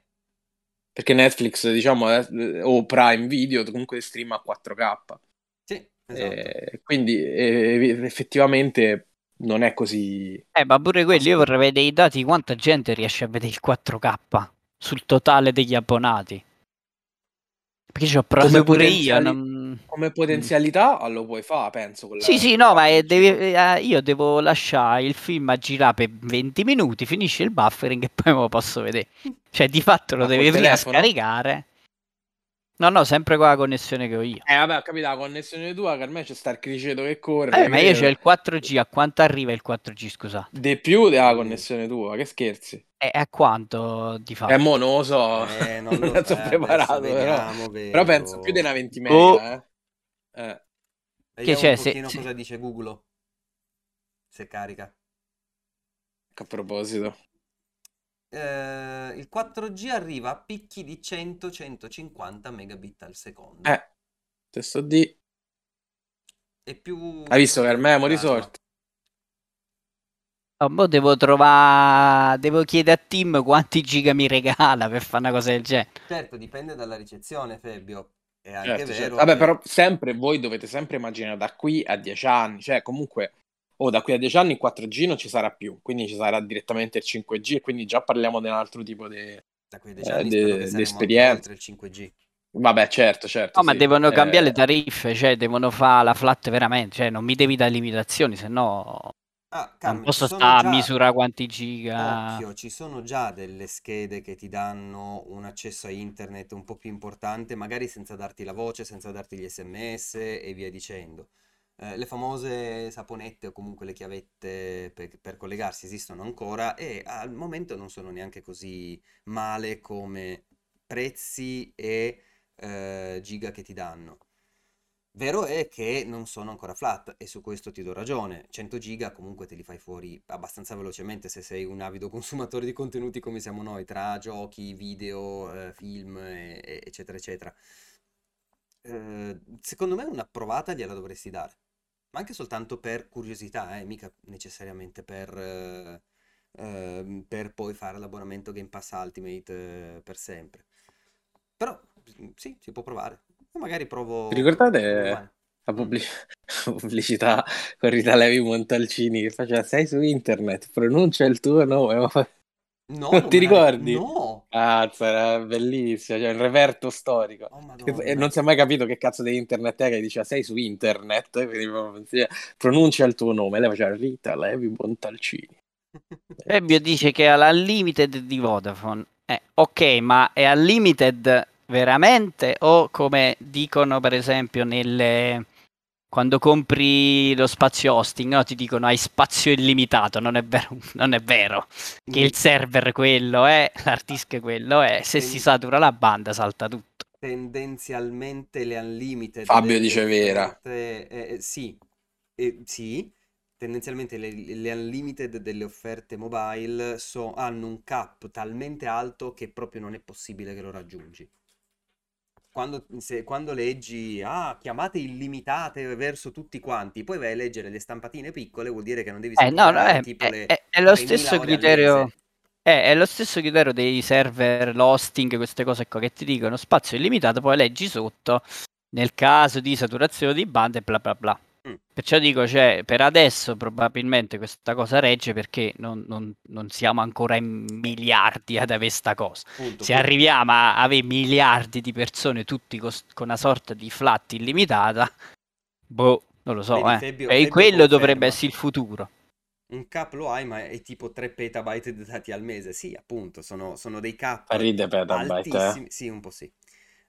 Perché Netflix, diciamo, è- o Prime Video comunque stream a 4K. sì, esatto. Eh, quindi eh, effettivamente non è così. Eh, ma pure quelli, io vorrei vedere i dati di quanta gente riesce a vedere il 4K sul totale degli abbonati. Perché ci ho provato pure io. potenziali- Come potenzialità lo puoi fare, penso. Sì, sì, no, ma è- devi- eh, io devo lasciare il film a girare per 20 minuti, finisce il buffering e poi me lo posso vedere. Cioè, di fatto lo Ma devi prima scaricare. No, no, sempre con la connessione che ho io. Eh, vabbè, ho capito, la connessione tua che ormai c'è sta il criceto che corre. Eh, ma io che- c'ho il 4G, a quanto arriva il 4G, scusa? Di più della connessione tua, che scherzi. E a quanto di fa? Eh, mo non lo so. Eh, non [LAUGHS] lo Non sono eh, preparato, però. vediamo, Però penso più di una 20 Oh. mega, eh. Eh. Vediamo c'è, se- cosa dice Google. Se carica. A proposito. Eh, il 4G arriva a picchi di 100-150 megabit al secondo. Eh, te sto di... È più... Hai visto che memory plasma. sort? Oh, mo devo trovare. Devo chiedere a Tim quanti giga mi regala per fare una cosa del genere. Certo, dipende dalla ricezione, Fabio. È anche Certo, vero certo. Vabbè, che- però sempre voi dovete sempre immaginare da qui a 10 anni, cioè comunque o da qui a 10 anni il 4G non ci sarà più, quindi ci sarà direttamente il 5G e quindi già parliamo di un altro tipo di... da quei 10 eh, esperienza. il 5G. Vabbè, certo, certo. No, ma sì. devono Eh, cambiare le tariffe, cioè devono fare la flat veramente. Cioè, non mi devi dare limitazioni, se no Ah, non Carmen, posso stare a già- misurare quanti giga. Occhio, ci sono già delle schede che ti danno un accesso a internet un po' più importante, magari senza darti la voce, senza darti gli SMS e via dicendo. Eh, le famose saponette o comunque le chiavette per, per collegarsi esistono ancora e al momento non sono neanche così male come prezzi e eh, giga che ti danno. Vero è che non sono ancora flat e su questo ti do ragione. 100 giga comunque te li fai fuori abbastanza velocemente se sei un avido [LAUGHS] consumatore di contenuti come siamo noi, tra giochi, video, eh, film, e- eccetera, eccetera. Eh, secondo me una provata gliela dovresti dare, ma anche soltanto per curiosità, eh, mica necessariamente per, eh, ehm, per poi fare l'abbonamento Game Pass Ultimate, eh, per sempre. Però mm, sì, si può provare. O magari provo, Vi provo ricordate la pubblic- [LAUGHS] pubblicità con Rita Levi Montalcini che faceva sei su internet, pronuncia il tuo nome, ma No, [LAUGHS] non ti ricordi? No! Cazzo, era bellissimo, cioè un reperto storico. Oh, E non si è mai capito che cazzo di internet è che diceva sei su internet, [LAUGHS] quindi pronuncia il tuo nome, lei faceva Rita Levi Montalcini. [LAUGHS] Fabio dice che ha l'unlimited di Vodafone. Eh, ok, ma è unlimited veramente o come dicono per esempio nelle... quando compri lo spazio hosting, no? ti dicono hai spazio illimitato, non è vero, [LAUGHS] non è vero. Che il server quello è, l'hard disk quello è, se si satura la banda salta tutto. Tendenzialmente le unlimited Fabio delle dice vera. offerte, eh, eh, sì, eh, sì, tendenzialmente le, le unlimited delle offerte mobile so- hanno un cap talmente alto che proprio non è possibile che lo raggiungi. Quando, se- quando leggi, ah, chiamate illimitate verso tutti quanti, poi vai a leggere le stampatine piccole, vuol dire che non devi Eh, no, no, è, tipo è- le è- è lo 3.000 stesso criterio. eh, È, lo stesso criterio dei server, l'hosting, queste cose qua che ti dicono spazio illimitato, poi leggi sotto nel caso di saturazione di banda e bla bla bla. Mm. Perciò dico, cioè, per adesso probabilmente questa cosa regge perché non, non- non siamo ancora in miliardi ad avere sta cosa. Punto. Se arriviamo a avere miliardi di persone tutti cos- con una sorta di flat illimitata, boh, non lo so, Vedi, eh. Fabio- E Fabio quello conferma. dovrebbe essere il futuro. Un cap lo hai, ma è tipo 3 petabyte di dati al mese. Sì, appunto, sono, sono dei cap ride petabyte, eh. Sì, un po' sì.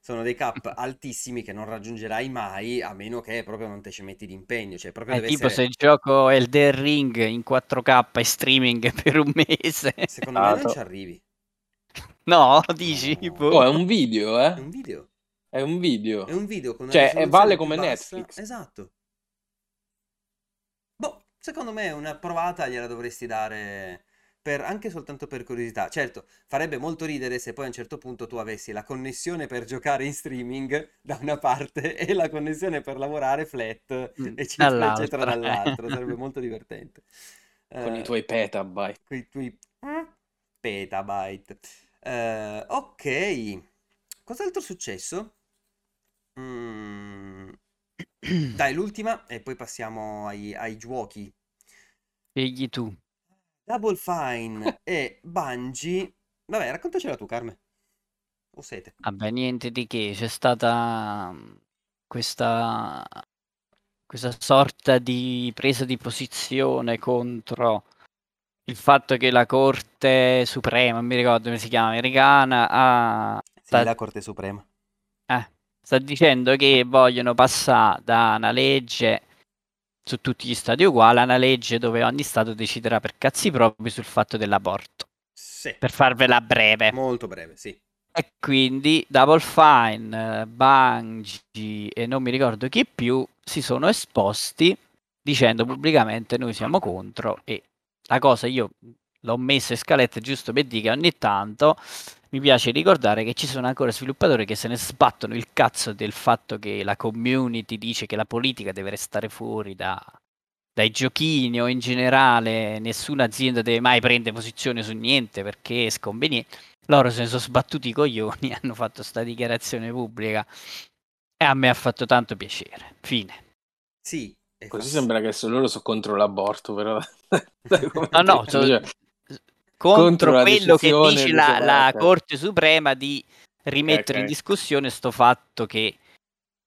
Sono dei cap [LAUGHS] altissimi che non raggiungerai mai a meno che proprio non te ci metti d'impegno. Cioè, proprio È deve tipo essere... se gioco Elden Ring in 4K e streaming [LAUGHS] per un mese. Secondo me non Esatto. ci arrivi. [LAUGHS] No, dici? No. boh. Oh, è un video, È eh? un video. È un video. È un video con una Cioè, vale come bassa. Netflix. Esatto. Boh, secondo me una provata gliela dovresti dare per, anche soltanto per curiosità. Certo, farebbe molto ridere se poi a un certo punto tu avessi la connessione per giocare in streaming da una parte e la connessione per lavorare flat, Mm, eccetera, eccetera, dall'altra. Sarebbe [LAUGHS] molto divertente. Con Eh, i tuoi petabyte. con i tuoi petabyte. Eh, ok, cos'altro è successo? Mm, Dai, l'ultima e poi passiamo ai, ai giochi. Scegli tu. Double Fine e Bungie. Vabbè, raccontacela tu, Carme. Ho sete. Vabbè, niente di che, c'è stata mm, questa, questa sorta di presa di posizione contro il fatto che la Corte Suprema, non mi ricordo come si chiama, americana, ha, Sì, sta, la Corte Suprema. eh, sta dicendo che vogliono passare da una legge su tutti gli stati uguale una legge dove ogni stato deciderà per cazzi propri sul fatto dell'aborto, Sì, per farvela breve. molto breve, sì. E quindi Double Fine, Bungie e non mi ricordo chi più si sono esposti dicendo pubblicamente noi siamo contro e la cosa io l'ho messa in scaletta giusto per dire che ogni tanto mi piace ricordare che ci sono ancora sviluppatori che se ne sbattono il cazzo del fatto che la community dice che la politica deve restare fuori da, dai giochini o in generale nessuna azienda deve mai prendere posizione su niente perché è sconveniente. Loro se ne sono sbattuti i coglioni [LAUGHS] hanno fatto sta dichiarazione pubblica e a me ha fatto tanto piacere. Fine. Sì, Così sembra che loro sono contro l'aborto, però. [LAUGHS] No, no, [LAUGHS] so- Cioè, contro, Contro quello che dice di la, la. Corte Suprema di rimettere ok. in discussione sto fatto che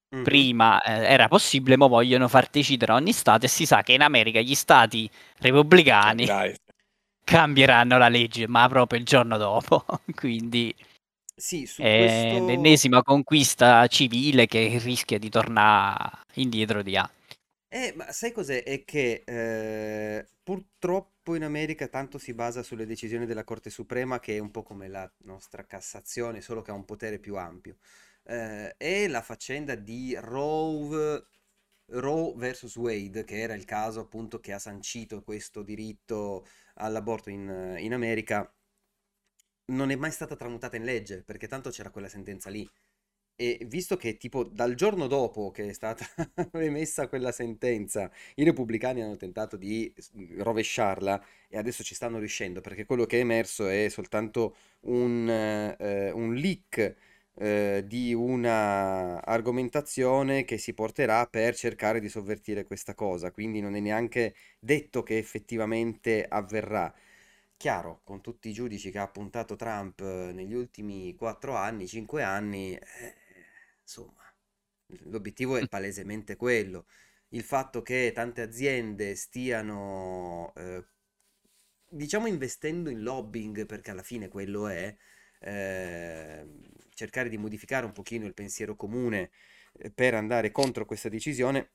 Mhm. prima eh, era possibile, ma vogliono far decidere ogni Stato e si sa che in America gli Stati repubblicani dai. [LAUGHS] cambieranno la legge, ma proprio il giorno dopo. [LAUGHS] Quindi Sì, su è questo... l'ennesima conquista civile che rischia di tornare indietro di anni. Eh, ma sai cos'è? È che eh, purtroppo in America tanto si basa sulle decisioni della Corte Suprema che è un po' come la nostra Cassazione, solo che ha un potere più ampio. eh, è la faccenda di Roe, Roe vs. Wade, che era il caso appunto che ha sancito questo diritto all'aborto in, in America, non è mai stata tramutata in legge, perché tanto c'era quella sentenza lì. E visto che tipo dal giorno dopo che è stata [LAUGHS] emessa quella sentenza, i repubblicani hanno tentato di rovesciarla e adesso ci stanno riuscendo perché quello che è emerso è soltanto un, eh, un leak eh, di una argomentazione che si porterà per cercare di sovvertire questa cosa, quindi non è neanche detto che effettivamente avverrà. Chiaro, con tutti i giudici che ha puntato Trump eh, negli ultimi 4 anni, 5 anni, eh, insomma, l'obiettivo è palesemente quello. Il fatto che tante aziende stiano, eh, diciamo, investendo in lobbying, perché alla fine quello è, eh, cercare di modificare un pochino il pensiero comune eh, per andare contro questa decisione,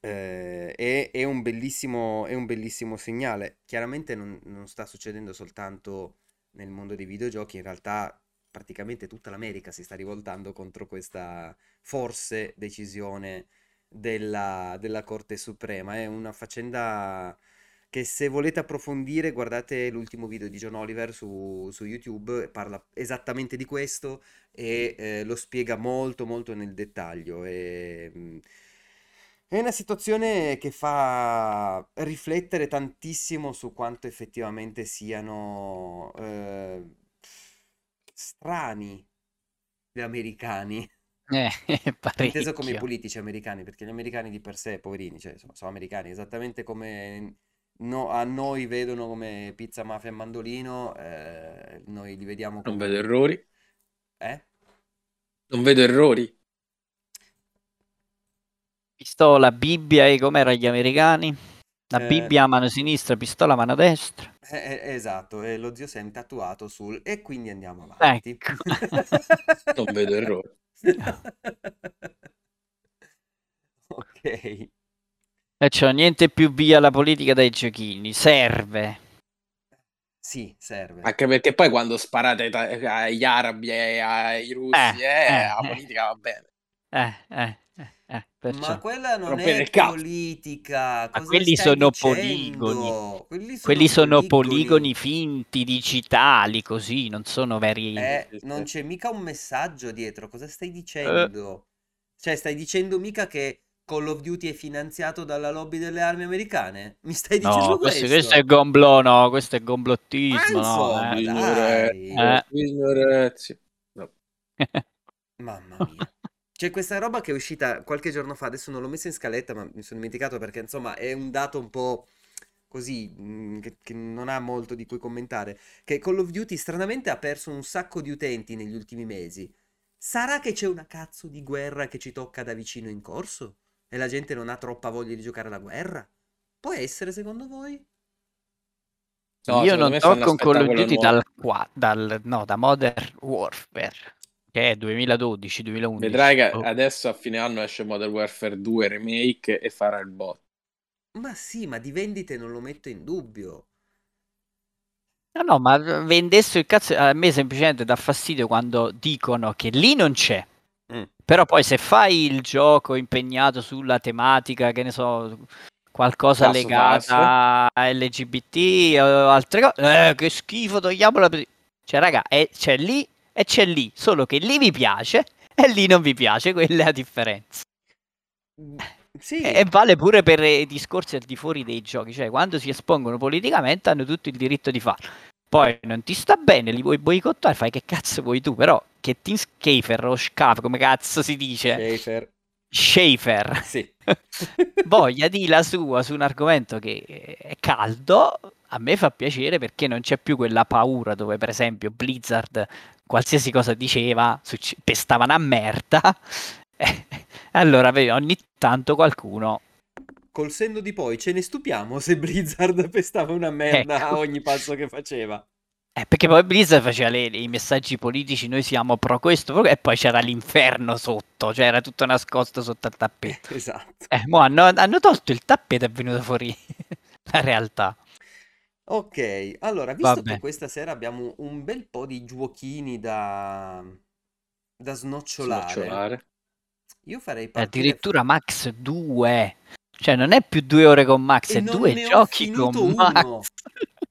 eh, è, è, un bellissimo, è un bellissimo segnale. Chiaramente non, non sta succedendo soltanto nel mondo dei videogiochi, in realtà praticamente tutta l'America si sta rivoltando contro questa forse decisione della, della Corte Suprema. È una faccenda che se volete approfondire guardate l'ultimo video di John Oliver su, su YouTube, parla esattamente di questo e eh, lo spiega molto molto nel dettaglio. E, mm, è una situazione che fa riflettere tantissimo su quanto effettivamente siano eh, strani gli americani. [LAUGHS] Eh, Inteso come i parecchio. politici americani, perché gli americani di per sé, poverini, cioè, sono, sono americani, esattamente come no- a noi vedono come pizza, mafia e mandolino, eh, noi li vediamo Non vedo come... errori. Eh? Non vedo errori. Pistola, Bibbia e com'era gli americani? La Eh, Bibbia a mano sinistra, pistola a mano destra. eh, eh, esatto, e lo zio Sam tatuato sul... E quindi andiamo avanti. Ecco. [LAUGHS] Non vedo errori. [LAUGHS] Ok. E c'ho niente più via la politica dai giochini. Serve. Sì, serve. Anche perché poi quando sparate ta- agli arabi e ai russi, Eh, eh, eh, la eh. politica va bene. Eh, eh, eh, eh, Ma quella non Rompere è politica. Cosa quelli stai sono dicendo? poligoni. Quelli sono Quelli sono poligoni. poligoni finti, digitali, così, non sono veri. Eh, sì. non c'è mica un messaggio dietro. Cosa Eh. stai dicendo? Cioè, stai dicendo mica che Call of Duty è finanziato dalla lobby delle armi americane? Mi stai dicendo No, questo, questo? è gomblo, no, questo è Ma gomblottismo, no, insomma, eh. dai. Eh. No. Mamma [LAUGHS] mia. C'è questa roba che è uscita qualche giorno fa, adesso non l'ho messa in scaletta, ma mi sono dimenticato perché insomma è un dato un po' così, mh, che, che non ha molto di cui commentare, che Call of Duty stranamente ha perso un sacco di utenti negli ultimi mesi. Sarà che c'è una cazzo di guerra che ci tocca da vicino in corso? E la gente non ha troppa voglia di giocare alla guerra? Può essere secondo voi? No, Io secondo non tocco un Call of Duty dal, qua- dal, no, da Modern Warfare, che è 2012-2011. Vedrai che Oh. adesso a fine anno esce Modern Warfare 2 Remake e farà il bot. Ma sì, ma di vendite non lo metto in dubbio. No, no, ma vendesse il cazzo, a me semplicemente dà fastidio quando dicono che lì non c'è. Mm. Però poi se fai il gioco impegnato sulla tematica, che ne so, qualcosa Last of legata a LGBT o altre cose, eh, che schifo, togliamola. Cioè, raga, è- c'è lì e c'è lì, solo che lì vi piace e lì non vi piace, quella è la differenza. Sì. E, e vale pure per i discorsi al di fuori dei giochi, cioè quando si espongono politicamente hanno tutto il diritto di farlo. Poi non ti sta bene, li vuoi boicottare, fai che cazzo vuoi tu, però che Tim Schafer o Scaf, come cazzo si dice, Schaefer. Schaefer, Sì. [LAUGHS] voglia di la sua su un argomento che è caldo, a me fa piacere perché non c'è più quella paura dove per esempio Blizzard qualsiasi cosa diceva succe- pestavano a merda. [LAUGHS] Eh, allora ogni tanto qualcuno Col senno di poi ce ne stupiamo se Blizzard [LAUGHS] pestava una merda Ecco. a ogni passo che faceva. Eh, perché poi Blizzard faceva le- i messaggi politici, noi siamo pro questo, pro- e poi c'era l'inferno sotto, cioè era tutto nascosto sotto il tappeto. [LAUGHS] Esatto. Eh, hanno, hanno tolto il tappeto e è venuta fuori la realtà. Ok, allora, visto Vabbè. che questa sera abbiamo un bel po' di giochini da, da snocciolare. snocciolare. Io farei partire... Addirittura Max 2. Cioè, non è più due ore con Max, E è non due ne ho giochi con finito Max. uno.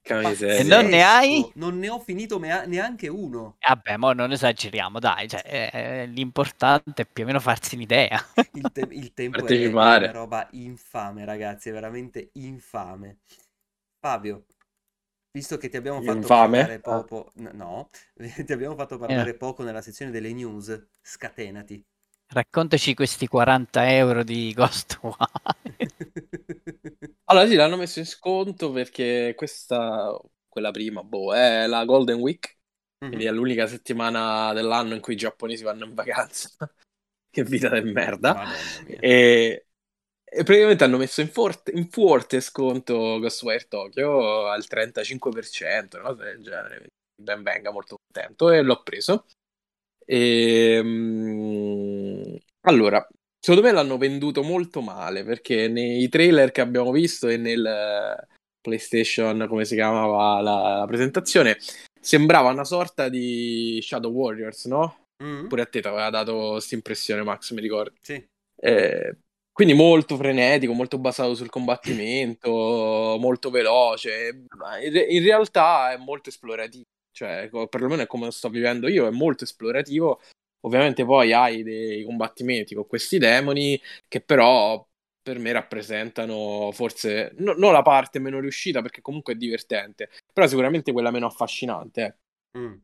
Che Pazzesco. miseria. E non ne hai? Non ne ho finito mea- neanche uno. Vabbè, mo non esageriamo, dai. Cioè, eh, l'importante è più o meno farsi un'idea. Il, te- il tempo è- è Partecipare. una roba infame, ragazzi, è veramente infame. Fabio, visto che ti abbiamo fatto Infame? parlare poco, n- no, [LAUGHS] ti abbiamo fatto parlare poco nella sezione delle news, scatenati. Raccontaci questi 40 euro di Ghost One. [LAUGHS] Allora sì, l'hanno messo in sconto perché questa, quella prima, boh, è la Golden Week, quindi è l'unica settimana dell'anno in cui i giapponesi vanno in vacanza. [LAUGHS] che vita del merda. Madonna mia. E, e praticamente hanno messo in forte, in forte sconto Ghostwire Tokyo al 35%, una cosa del genere. Ben venga, molto contento e l'ho preso. E, mm, allora, secondo me l'hanno venduto molto male perché nei trailer che abbiamo visto e nel eh, PlayStation, come si chiamava la, la presentazione, sembrava una sorta di Shadow Warriors, no? Mm? Pure a te ti aveva dato questa impressione, Max, mi ricordo. Sì. Eh, quindi molto frenetico, molto basato sul combattimento, molto veloce. In, re- in realtà è molto esplorativo, cioè perlomeno è come lo sto vivendo io, è molto esplorativo. Ovviamente poi hai dei combattimenti con questi demoni che però per me rappresentano forse no- non la parte meno riuscita perché comunque è divertente, però sicuramente quella meno affascinante. eh. Mm.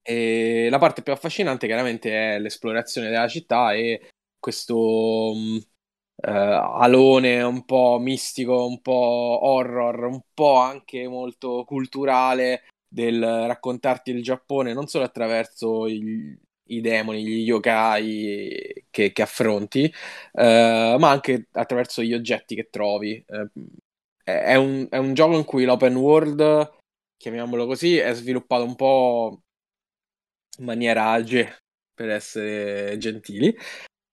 E la parte più affascinante chiaramente è l'esplorazione della città e questo mh, eh, alone un po' mistico, un po' horror, un po' anche molto culturale del raccontarti il Giappone non solo attraverso il- i demoni, gli yokai che, che affronti, eh, ma anche attraverso gli oggetti che trovi. Eh, è, un, è un gioco in cui l'open world, chiamiamolo così, è sviluppato un po' in maniera age, per essere gentili.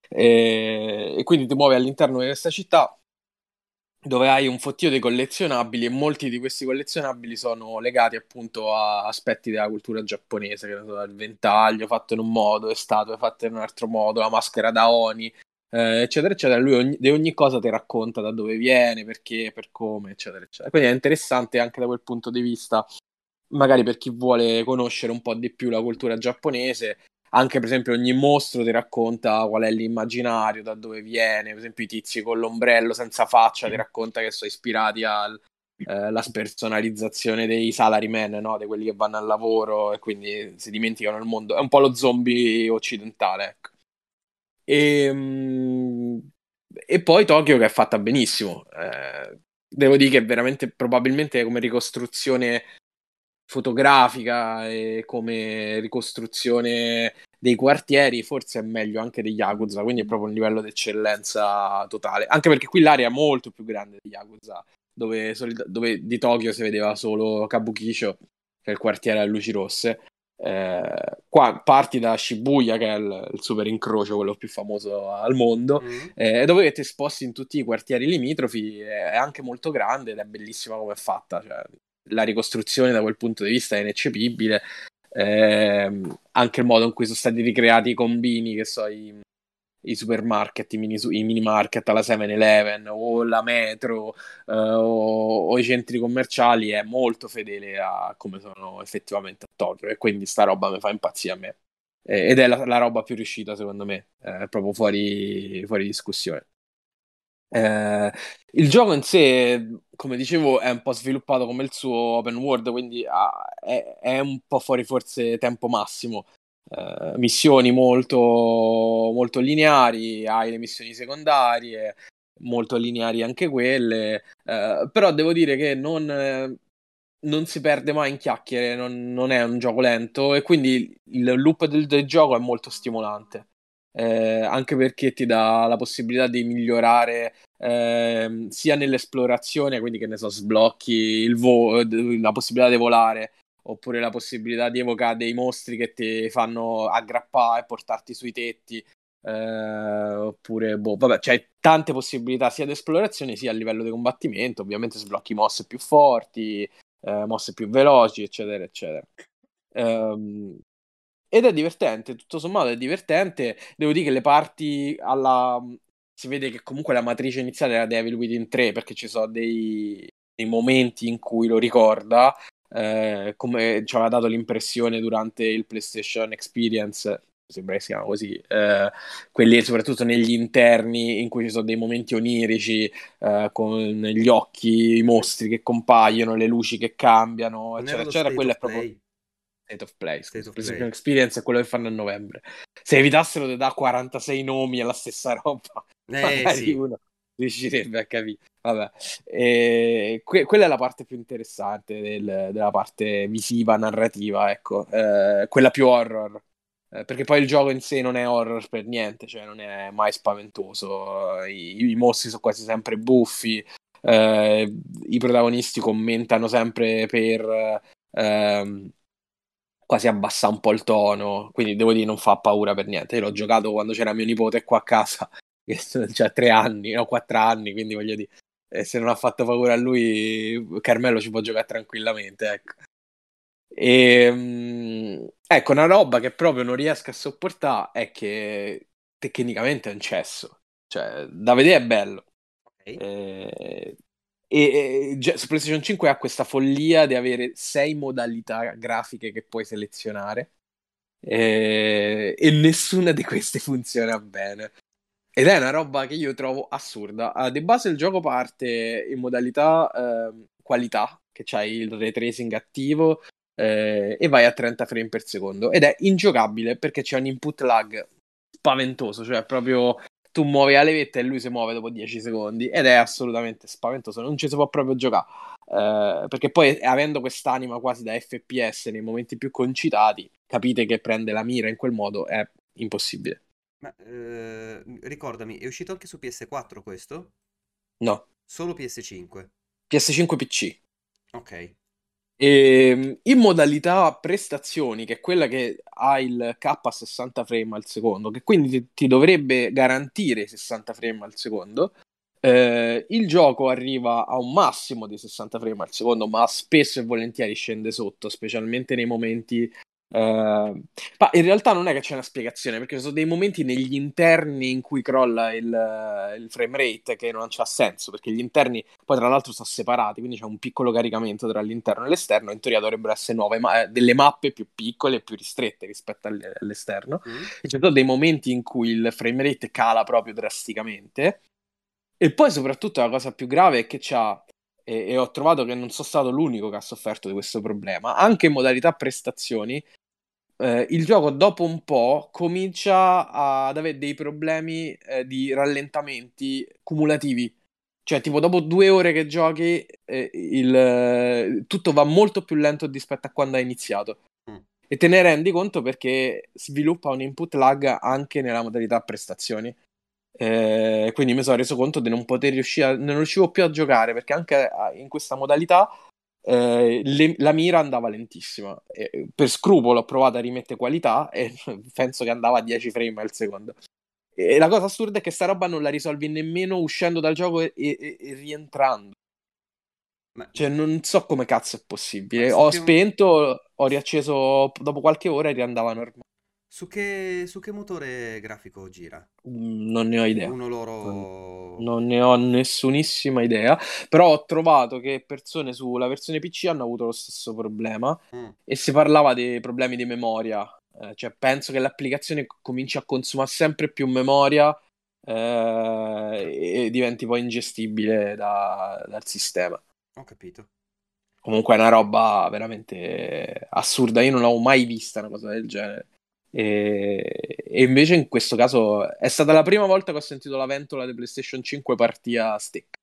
E, e quindi ti muovi all'interno di questa città dove hai un fottio di collezionabili e molti di questi collezionabili sono legati appunto a aspetti della cultura giapponese, che ne il ventaglio fatto in un modo, le statue fatte in un altro modo, la maschera da Oni, eh, eccetera, eccetera. Lui ogni, di ogni cosa ti racconta da dove viene, perché, per come, eccetera, eccetera. Quindi è interessante anche da quel punto di vista, magari per chi vuole conoscere un po' di più la cultura giapponese. Anche per esempio ogni mostro ti racconta qual è l'immaginario, da dove viene, per esempio i tizi con l'ombrello senza faccia ti racconta che sono ispirati alla spersonalizzazione dei salaryman, no? di quelli che vanno al lavoro e quindi si dimenticano il mondo. È un po' lo zombie occidentale, ecco. E, mm, e poi Tokyo che è fatta benissimo. Eh, devo dire che veramente probabilmente come ricostruzione fotografica e come ricostruzione dei quartieri forse è meglio anche degli Yakuza, quindi è proprio un livello di eccellenza totale. Anche perché qui l'area è molto più grande degli Yakuza, dove, dove di Tokyo si vedeva solo Kabukicho, che è il quartiere a luci rosse. Eh, qua parti da Shibuya, che è il, il super incrocio, quello più famoso al mondo, Mm. eh, dove ti sposti in tutti i quartieri limitrofi, è anche molto grande ed è bellissima come è fatta. Cioè, la ricostruzione da quel punto di vista è ineccepibile. Ehm, anche il modo in cui sono stati ricreati i combini, che so, i, i supermarket, i mini, i mini market alla 7-Eleven o la metro eh, o, o i centri commerciali è molto fedele a come sono effettivamente a Tokyo e quindi sta roba mi fa impazzire a me. Eh, ed è la, la roba più riuscita secondo me, eh, proprio fuori, fuori discussione. Eh, il gioco in sé, come dicevo, è un po' sviluppato come il suo open world, quindi ha- è, è un po' fuori forse tempo massimo. Eh, missioni molto, molto lineari, hai le missioni secondarie, molto lineari anche quelle, eh, però devo dire che non, non si perde mai in chiacchiere, non, non è un gioco lento e quindi il loop del, del gioco è molto stimolante eh, anche perché ti dà la possibilità di migliorare ehm, sia nell'esplorazione, quindi che ne so, sblocchi vo- la possibilità di volare, oppure la possibilità di evocare dei mostri che ti fanno aggrappare e portarti sui tetti. eh, oppure, boh, vabbè, c'hai tante possibilità sia di esplorazione sia a livello di combattimento. Ovviamente sblocchi mosse più forti, eh, mosse più veloci, eccetera, eccetera. Ehm, ed è divertente, tutto sommato è divertente. Devo dire che le parti alla... si vede che comunque la matrice iniziale era Devil Within 3 perché ci sono dei, dei momenti in cui lo ricorda, eh, come ci aveva dato l'impressione durante il PlayStation Experience, sembra che si chiama così, eh, quelli soprattutto negli interni in cui ci sono dei momenti onirici eh, con gli occhi, i mostri che compaiono, le luci che cambiano, Non eccetera, eccetera. Quello è proprio Play? State of Play. State of Play. Experience è quello che fanno a novembre. Se evitassero di dare 46 nomi alla stessa roba, Eh [LAUGHS] sì. uno riuscirebbe a capire. Vabbè, e que- quella è la parte più interessante del- della parte visiva, narrativa, ecco, Eh, quella più horror. Eh, perché poi il gioco in sé non è horror per niente, cioè non è mai spaventoso. I, i mostri sono quasi sempre buffi. eh, I protagonisti commentano sempre per ehm, quasi abbassare un po' il tono. Quindi devo dire, non fa paura per niente. Io l'ho giocato quando c'era mio nipote qua a casa, [LAUGHS] che cioè tre anni, no, quattro anni, quindi voglio dire. E se non ha fatto paura a lui, Carmelo ci può giocare tranquillamente, ecco. E, mm, ecco, una roba che proprio non riesco a sopportare è che tecnicamente è un cesso. Cioè, da vedere è bello. Ok. Eh, e, e su PlayStation 5 ha questa follia di avere sei modalità grafiche che puoi selezionare. Eh, e nessuna di queste funziona bene. Ed è una roba che io trovo assurda. Ah, di base il gioco parte in modalità ehm, qualità, che c'hai il ray tracing attivo eh, e vai a 30 frame per secondo. Ed è ingiocabile perché c'è un input lag spaventoso, cioè proprio tu muovi la levetta e lui si muove dopo 10 secondi ed è assolutamente spaventoso, non ci si può proprio giocare. Eh, perché poi avendo quest'anima quasi da FPS nei momenti più concitati, capite che prende la mira in quel modo è impossibile. Ma eh, ricordami, è uscito anche su PS4 questo? No, Solo PS5. PS5 PC. Ok. E, in modalità prestazioni, che è quella che ha il K a 60 frame al secondo, che quindi ti, ti dovrebbe garantire i 60 frame al secondo, eh, il gioco arriva a un massimo di 60 frame al secondo, ma spesso e volentieri scende sotto, specialmente nei momenti. Eh, Ma in realtà non è che c'è una spiegazione, perché ci sono dei momenti negli interni in cui crolla il, il frame rate che non c'ha senso, perché gli interni poi tra l'altro sono separati, quindi c'è un piccolo caricamento tra l'interno e l'esterno. In teoria dovrebbero essere nuove, ma eh, delle mappe più piccole e più ristrette rispetto all- all'esterno. Mm. E ci sono dei momenti in cui il frame rate cala proprio drasticamente. E poi, soprattutto, la cosa più grave è che c'ha. E, e ho trovato che non sono stato l'unico che ha sofferto di questo problema. Anche in modalità prestazioni, eh, il gioco dopo un po' comincia ad avere dei problemi eh, di rallentamenti cumulativi. Cioè, tipo, dopo due ore che giochi, eh, il, tutto va molto più lento rispetto a quando hai iniziato. Mm. E te ne rendi conto perché sviluppa un input lag anche nella modalità prestazioni. Eh, quindi mi sono reso conto di non poter riuscire, a, non riuscivo più a giocare perché anche in questa modalità eh, le- la mira andava lentissima. E per scrupolo ho provato a rimettere qualità e [LAUGHS] penso che andava a 10 frame al secondo. E la cosa assurda è che sta roba non la risolvi nemmeno uscendo dal gioco e, e- e rientrando. Cioè, non so come cazzo è possibile. Ho spento, ho riacceso dopo qualche ora e riandava normale. Su che, su che motore grafico gira? Mm, Non ne ho idea. Uno loro... Non ne ho nessunissima idea. Però ho trovato che persone sulla versione PC hanno avuto lo stesso problema. Mm. E si parlava dei problemi di memoria. Eh, cioè, penso che l'applicazione cominci a consumare sempre più memoria eh, e diventi poi ingestibile da- dal sistema. Ho capito. Comunque è una roba veramente assurda. Io non l'avevo mai vista una cosa del genere. E, e invece in questo caso è stata la prima volta che ho sentito la ventola di PlayStation 5 partire a stick.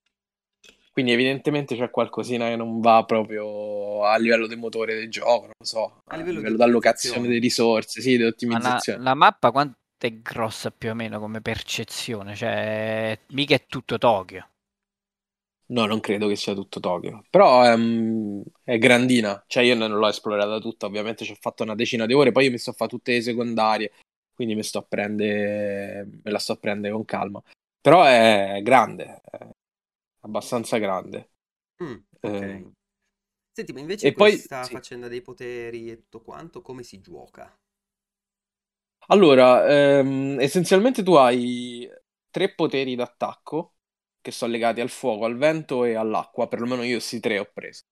Quindi evidentemente c'è qualcosina che non va proprio a livello del motore del gioco, non lo so, A a livello di livello d'allocazione ottimizzazione. delle risorse, sì, di Ma la, ottimizzazione. la mappa quanto è grossa più o meno come percezione? Cioè, mica è tutto Tokyo. No, non credo che sia tutto Tokyo, però ehm, è grandina, cioè io non l'ho esplorata tutta, ovviamente ci ho fatto una decina di ore, poi io mi sto a fare tutte le secondarie, quindi mi sto a prendere, me la sto a prendere con calma. Però è grande, è abbastanza grande. Mm, ok. Eh, Senti, ma invece e poi questa sì. faccenda dei poteri e tutto quanto, come si gioca? Allora, ehm, essenzialmente tu hai tre poteri d'attacco che sono legati al fuoco, al vento e all'acqua, perlomeno io questi tre ho preso.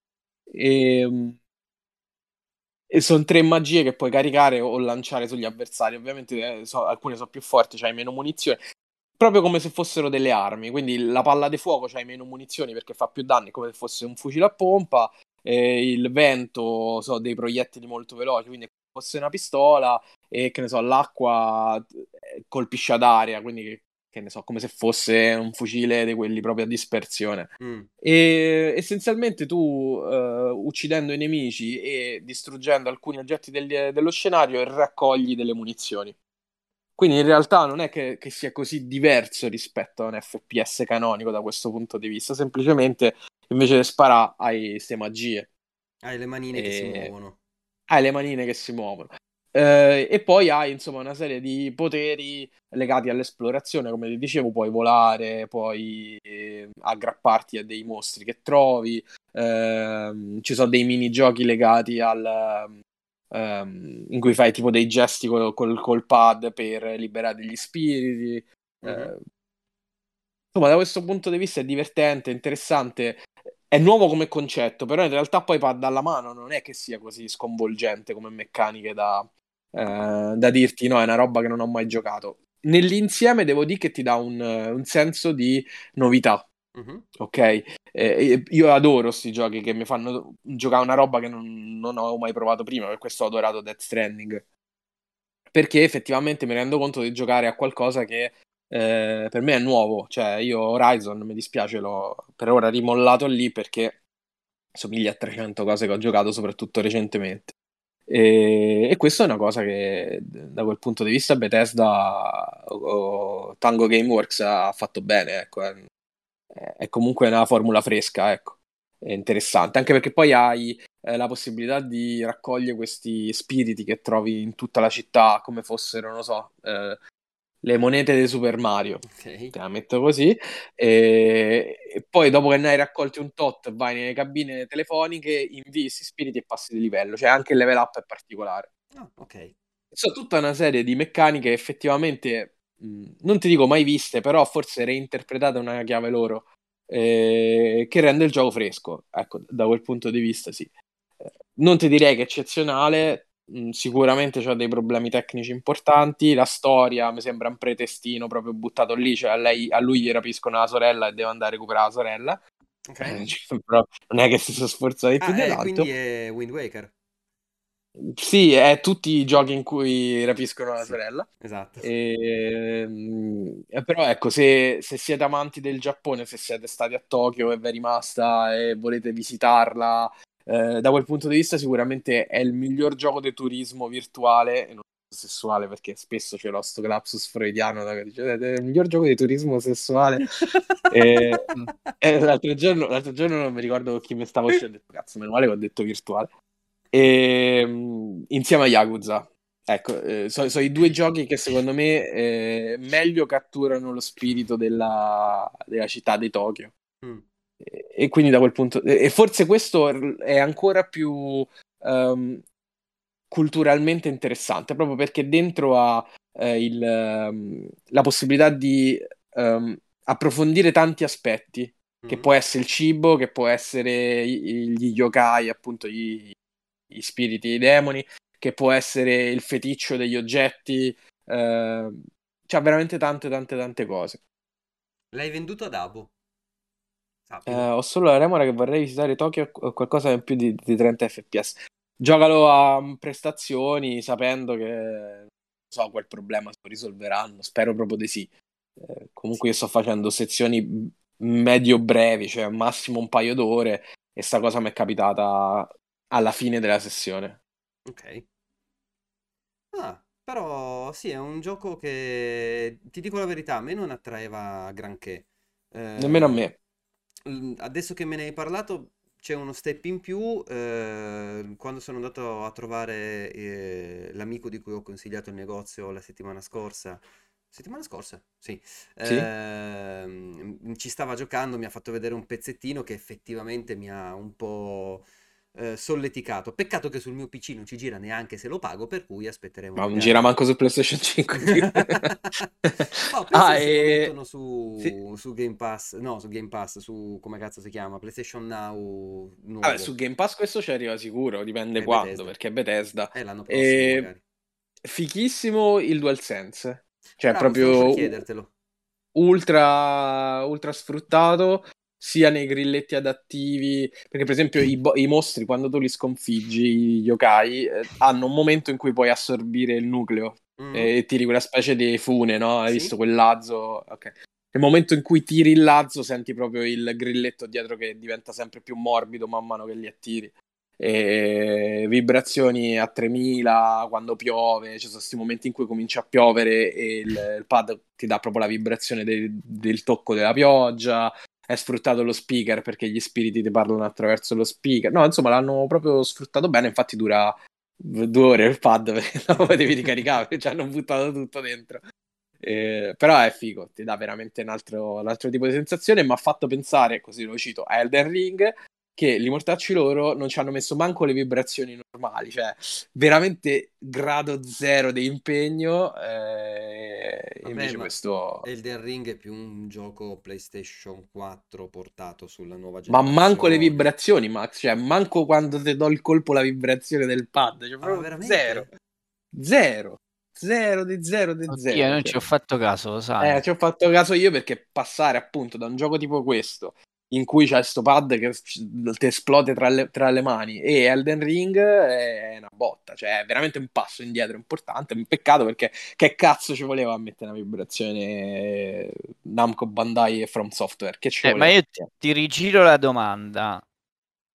E, ehm, e sono tre magie che puoi caricare o lanciare sugli avversari. Ovviamente eh, so, alcune sono più forti, c'hai meno munizioni. Proprio come se fossero delle armi. Quindi la palla di fuoco c'hai meno munizioni perché fa più danni, come se fosse un fucile a pompa. E il vento so dei proiettili molto veloci, quindi fosse una pistola. E che ne so, l'acqua eh, colpisce ad aria, quindi che ne so, come se fosse un fucile di quelli proprio a dispersione. Mm. E essenzialmente tu, uh, uccidendo i nemici e distruggendo alcuni oggetti del, dello scenario, raccogli delle munizioni. Quindi in realtà non è che, che, sia così diverso rispetto a un FPS canonico da questo punto di vista, semplicemente invece di sparare hai queste magie. Hai le manine e... che si muovono. Hai le manine che si muovono. Eh, e poi hai insomma una serie di poteri legati all'esplorazione, come ti dicevo, puoi volare, puoi eh, aggrapparti a dei mostri che trovi, eh, ci sono dei minigiochi legati al... Um, in cui fai tipo dei gesti col, col, col pad per liberare degli spiriti. Mm-hmm. insomma, da questo punto di vista è divertente, interessante. È nuovo come concetto, però in realtà poi pad alla mano non è che sia così sconvolgente come meccaniche da, eh, da dirti no, è una roba che non ho mai giocato. Nell'insieme devo dire che ti dà un, un senso di novità. Uh-huh. Ok, eh, io adoro questi giochi che mi fanno giocare una roba che non, non ho mai provato prima. Per questo ho adorato Death Stranding. Perché effettivamente mi rendo conto di giocare a qualcosa che eh, per me è nuovo. Cioè, io Horizon mi dispiace, l'ho per ora rimollato lì perché somiglia a 300 cose che ho giocato, soprattutto recentemente. E, e questa è una cosa che da quel punto di vista Bethesda o, o Tango Gameworks ha fatto bene, ecco. è, è, comunque una formula fresca, ecco. È interessante, anche perché poi hai eh, la possibilità di raccogliere questi spiriti che trovi in tutta la città come fossero, non so, eh, le monete di Super Mario, okay. te la metto così, e, e, poi dopo che ne hai raccolti un tot vai nelle cabine telefoniche, invii spiriti e passi di livello, cioè anche il level up è particolare. Oh, ok. Sono tutta una serie di meccaniche effettivamente, mh, non ti dico mai viste, però forse reinterpretate una chiave loro, eh, che rende il gioco fresco, ecco, da quel punto di vista sì. Eh, non ti direi che è eccezionale, Mm, sicuramente c'ha dei problemi tecnici importanti. La storia mi sembra un pretestino proprio buttato lì. Cioè, a, lei, a lui gli rapiscono la sorella e deve andare a recuperare la sorella. Okay. Eh, [LAUGHS] cioè, non è che si sono sforzati più ah, dell'altro. Eh, quindi è Wind Waker. Sì, è tutti i giochi in cui rapiscono la sì, sorella. Esatto. E, eh, però ecco, se, se, siete amanti del Giappone, se siete stati a Tokyo e vi è rimasta e volete visitarla eh, da quel punto di vista sicuramente è il miglior gioco di turismo virtuale e non sessuale perché spesso c'è lo sto lapsus freudiano da dice è il miglior gioco di turismo sessuale. [LAUGHS] E, e l'altro, giorno, l'altro, giorno, non mi ricordo chi mi stavo uscendo cazzo meno male che ho detto virtuale. E, insieme a Yakuza. Ecco eh, sono so i due giochi che secondo me eh, meglio catturano lo spirito della, della città di Tokyo. Mm e quindi da quel punto e forse questo è ancora più um, culturalmente interessante proprio perché dentro ha eh, il, um, la possibilità di um, approfondire tanti aspetti mm-hmm. che può essere il cibo che può essere gli yokai appunto gli, gli spiriti i demoni che può essere il feticcio degli oggetti eh, c'ha veramente tante tante tante cose l'hai venduto ad Abo eh, ho solo la remora che vorrei visitare Tokyo o qualcosa in più di, di 30 fps. Giocalo a mm, prestazioni sapendo che non so quel problema lo risolveranno. Spero proprio di sì. Eh, comunque io sto facendo sezioni medio brevi, cioè massimo un paio d'ore e sta cosa mi è capitata alla fine della sessione. Ok. Ah, però sì, è un gioco che ti dico la verità, a me non attraeva granché. Eh, Nemmeno a me adesso che me ne hai parlato c'è uno step in più eh, quando sono andato a trovare eh, l'amico di cui ho consigliato il negozio la settimana scorsa. Settimana scorsa? Sì, sì. Eh, ci stava giocando mi ha fatto vedere un pezzettino che effettivamente mi ha un po' eh, solleticato. Peccato che sul mio PC non ci gira neanche se lo pago, per cui aspetteremo. Ma non gira manco su PlayStation 5. [LAUGHS] no, Ah, e- mettono su, Sì. su Game Pass, no, su Game Pass, su come cazzo si chiama? PlayStation Now. Vabbè, su Game Pass questo ci arriva sicuro, dipende È quando, Bethesda. perché è Bethesda. Eh, l'anno prossimo E- magari. Fichissimo il DualSense. Cioè, Bravo, proprio ultra, ultra sfruttato sia nei grilletti adattivi, perché per esempio i, bo- i mostri quando tu li sconfiggi, gli yokai, eh, hanno un momento in cui puoi assorbire il nucleo Mm. e tiri quella specie di fune, no? Hai Sì. visto quel lazzo? Ok. Nel momento in cui tiri il lazzo senti proprio il grilletto dietro che diventa sempre più morbido man mano che li attiri. E vibrazioni a 3000 quando piove, ci sono questi momenti in cui comincia a piovere e il, il pad ti dà proprio la vibrazione del, del tocco della pioggia. È sfruttato lo speaker perché gli spiriti ti parlano attraverso lo speaker. No, insomma, l'hanno proprio sfruttato bene. Infatti, dura due ore il pad [LAUGHS] perché dopo devi ricaricare, ci hanno buttato tutto dentro. Eh, però è figo, ti dà veramente un altro, un altro tipo di sensazione. Mi ha fatto pensare, così lo cito, a Elden Ring, che li mortacci loro non ci hanno messo manco le vibrazioni normali, cioè veramente grado zero di impegno. eh, e Vabbè, invece ma questo. Elden Ring è più un gioco PlayStation 4 portato sulla nuova Ma generazione. manco le vibrazioni, Max, cioè manco quando ti do il colpo la vibrazione del pad, cioè Ah, proprio veramente? zero. Zero. Zero di zero di Oddio, zero. non cioè. ci ho fatto caso, lo sai. Eh, ci ho fatto caso io perché passare appunto da un gioco tipo questo, in cui c'è sto pad che ti esplode tra le, tra le mani, e Elden Ring è una botta, cioè è veramente un passo indietro importante. Un peccato perché che cazzo ci voleva mettere una vibrazione Namco Bandai e From Software? Che ci Eh, ma io ti, ti rigiro la domanda.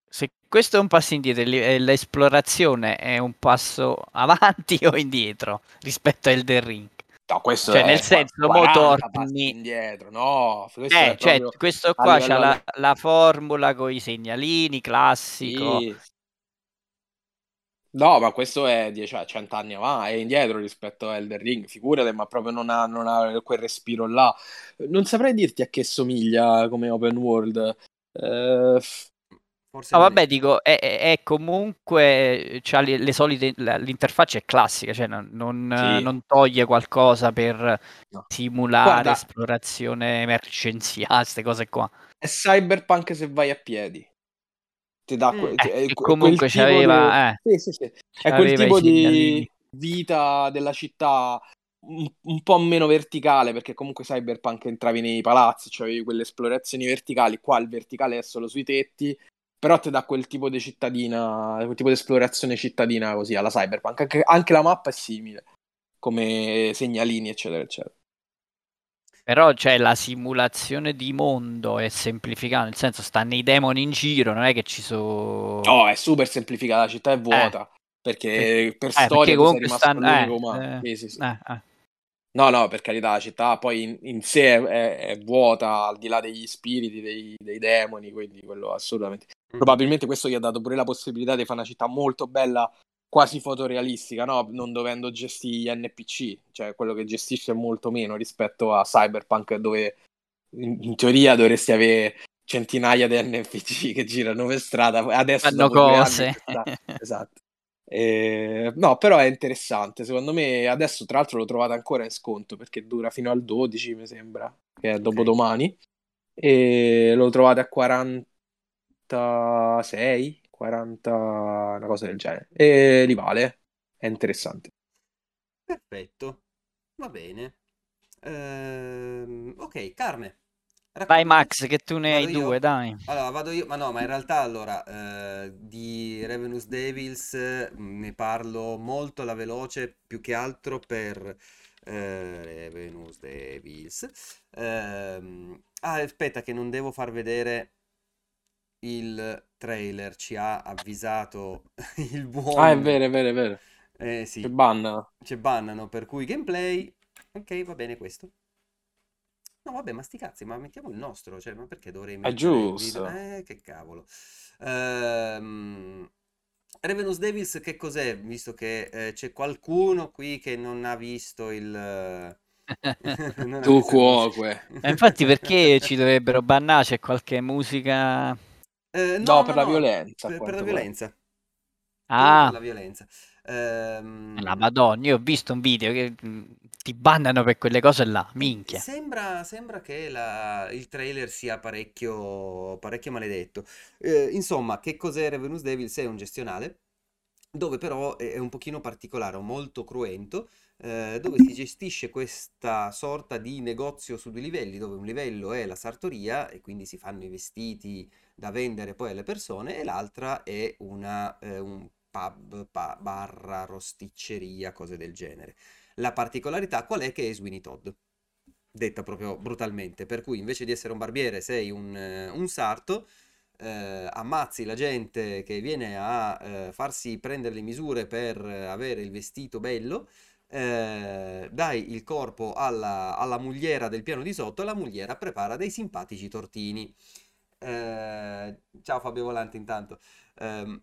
Se questo è un passo indietro e l'esplorazione è un passo [LAUGHS] avanti o indietro rispetto a Elden Ring? No, questo Cioè, nel senso, mo 40 passi torni- indietro, no, questo Eh, cioè, proprio questo a qua livello- c'ha la, la formula con i segnalini, classico. Sì. No, ma questo è 10 cioè, 100 anni avanti, è indietro rispetto a Elden Ring, figurate, ma proprio non ha, non ha quel respiro là. Non saprei dirti a che somiglia come open world. Eh, Forse No, vabbè, dico, è, è- comunque, c'ha le, le solite, l'interfaccia è classica, cioè non, non, Sì. non toglie qualcosa per No. simulare Guarda- esplorazione emergenziale, queste cose qua. è cyberpunk se vai a piedi. Ti dà que- Mm. Eh, comunque c'aveva, di- eh, Sì, sì, sì. È quel c'aveva tipo di vita della città un, un po' meno verticale, perché comunque Cyberpunk entravi nei palazzi, c'avevi quelle esplorazioni verticali, qua il verticale è solo sui tetti, però ti dà quel tipo di cittadina, quel tipo di esplorazione cittadina così alla Cyberpunk. Anche, anche la mappa è simile, come segnalini, eccetera, eccetera. Però c'è la simulazione di mondo è semplificata, nel senso stanno i demoni in giro, non è che ci sono... No, è super semplificata, la città è vuota. Perché per Eh, perché storia sei comunque stanno... eh, umano. eh, Sì, sì, sì. eh, eh. No, no, per carità, la città poi in, in sé è, è- è vuota al di là degli spiriti, dei, dei demoni, quindi quello assolutamente. Mm. Probabilmente questo gli ha dato pure la possibilità di fare una città molto bella, quasi fotorealistica, no? Non dovendo gestire gli NPC, cioè quello che gestisce è molto meno rispetto a Cyberpunk, dove in, in teoria dovresti avere centinaia di NPC [LAUGHS] che girano per strada. Adesso Fanno anni cose. questa- esatto. Eh, no, però è interessante. Secondo me adesso, tra l'altro, l'ho trovata ancora in sconto perché dura fino al 12, mi sembra, che è dopodomani. E l'ho trovata a 46, 40, una cosa del genere. E li vale. È interessante. Perfetto, va bene. Ehm, ok, Carme. Vai Max, che tu ne hai Vado io? due, dai. Allora, vado io, ma no, ma in realtà allora eh, di Revenus Devils eh, ne parlo molto alla veloce, più che altro per eh, Revenus Devils. Ehm, ah, aspetta, che non devo far vedere il trailer, ci ha avvisato [LAUGHS] il buon... Ah, è vero, è vero, è vero. Eh sì, Che banna. ci bannano, per cui gameplay. Ok, va bene questo. No, vabbè, ma sti cazzi, ma mettiamo il nostro, cioè, ma perché dovrei mettere il giusto. Eh, che cavolo. Ehm, Revenus Devils che cos'è? Visto che eh, c'è qualcuno qui che non ha visto il... [LAUGHS] [LAUGHS] Tu cuoque. Infatti perché ci dovrebbero bannare? C'è qualche musica... Eh, no, per la violenza. Per, per la violenza. Ah. Per la violenza. Ehm... La madonna, io ho visto un video che mm, ti bannano per quelle cose là, minchia. Sembra, sembra che la- il trailer sia parecchio, parecchio maledetto. Eh, insomma, che cos'è Revenus Devils? È un gestionale dove però è è un pochino particolare, molto cruento, eh, dove si gestisce questa sorta di negozio su due livelli, dove un livello è la sartoria e quindi si fanno i vestiti da vendere poi alle persone e l'altra è una, eh, un pub, pa- barra, rosticceria, cose del genere. La particolarità qual è? Che è Sweeney Todd, detta proprio brutalmente, per cui invece di essere un barbiere sei un, eh, un sarto, eh, ammazzi la gente che viene a eh, farsi prendere le misure per avere il vestito bello, eh, dai il corpo alla, alla mugliera del piano di sotto e la mugliera prepara dei simpatici tortini. Eh, ciao Fabio Volante intanto. Ehm,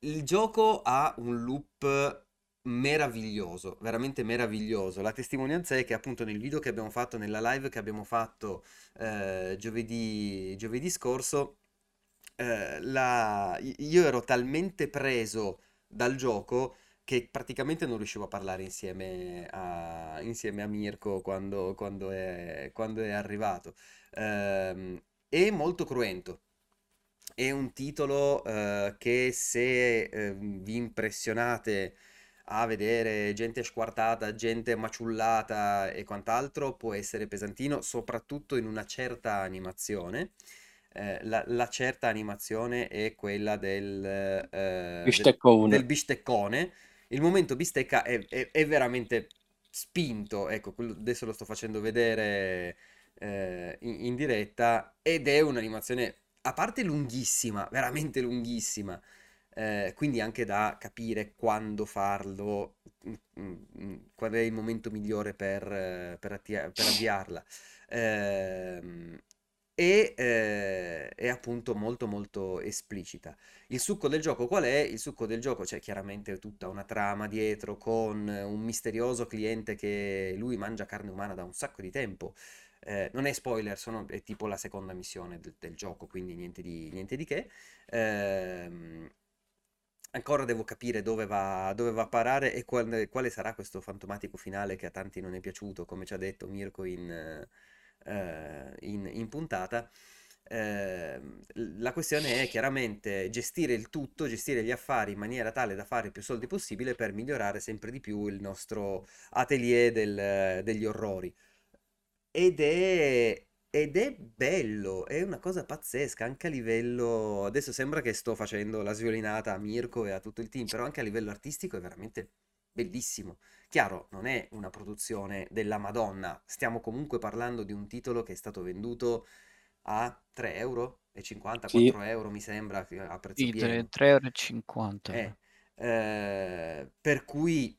il gioco ha un loop meraviglioso, veramente meraviglioso. La testimonianza è che appunto nel video che abbiamo fatto, nella live che abbiamo fatto eh, giovedì, giovedì scorso, eh, la- io ero talmente preso dal gioco che praticamente non riuscivo a parlare insieme a, insieme a Mirko quando, quando è, quando è arrivato. Ehm, è molto cruento. È un titolo eh, che se eh, vi impressionate a vedere gente squartata, gente maciullata e quant'altro, può essere pesantino, soprattutto in una certa animazione. Eh, la, la certa animazione è quella del, eh, del, del bisteccone. Il momento bistecca è, è- è veramente spinto, ecco, adesso lo sto facendo vedere eh, in, in diretta ed è un'animazione a parte lunghissima, veramente lunghissima, eh, quindi anche da capire quando farlo, mm, mm, qual è il momento migliore per, eh, per attia- per avviarla. Ehm, e eh, è appunto molto molto esplicita. Il succo del gioco qual è? Il succo del gioco c'è chiaramente tutta una trama dietro con un misterioso cliente che lui mangia carne umana da un sacco di tempo. Eh, non è spoiler, sono, è tipo la seconda missione del, del gioco, quindi niente di, niente di che. Ehm, ancora devo capire dove va, dove va a parare e qual- quale sarà questo fantomatico finale che a tanti non è piaciuto, come ci ha detto Mirko in, eh, in, in puntata. Eh, la questione è chiaramente gestire il tutto, gestire gli affari in maniera tale da fare più soldi possibile per migliorare sempre di più il nostro atelier del- degli orrori. Ed è, ed è bello, è una cosa pazzesca anche a livello... Adesso sembra che sto facendo la sviolinata a Mirko e a tutto il team, però anche a livello artistico è veramente bellissimo. Chiaro, non è una produzione della Madonna, stiamo comunque parlando di un titolo che è stato venduto a 3 euro e 50, Sì. 4 euro mi sembra, a prezzo Sì, pieno. 3,50 euro. Eh, eh, per cui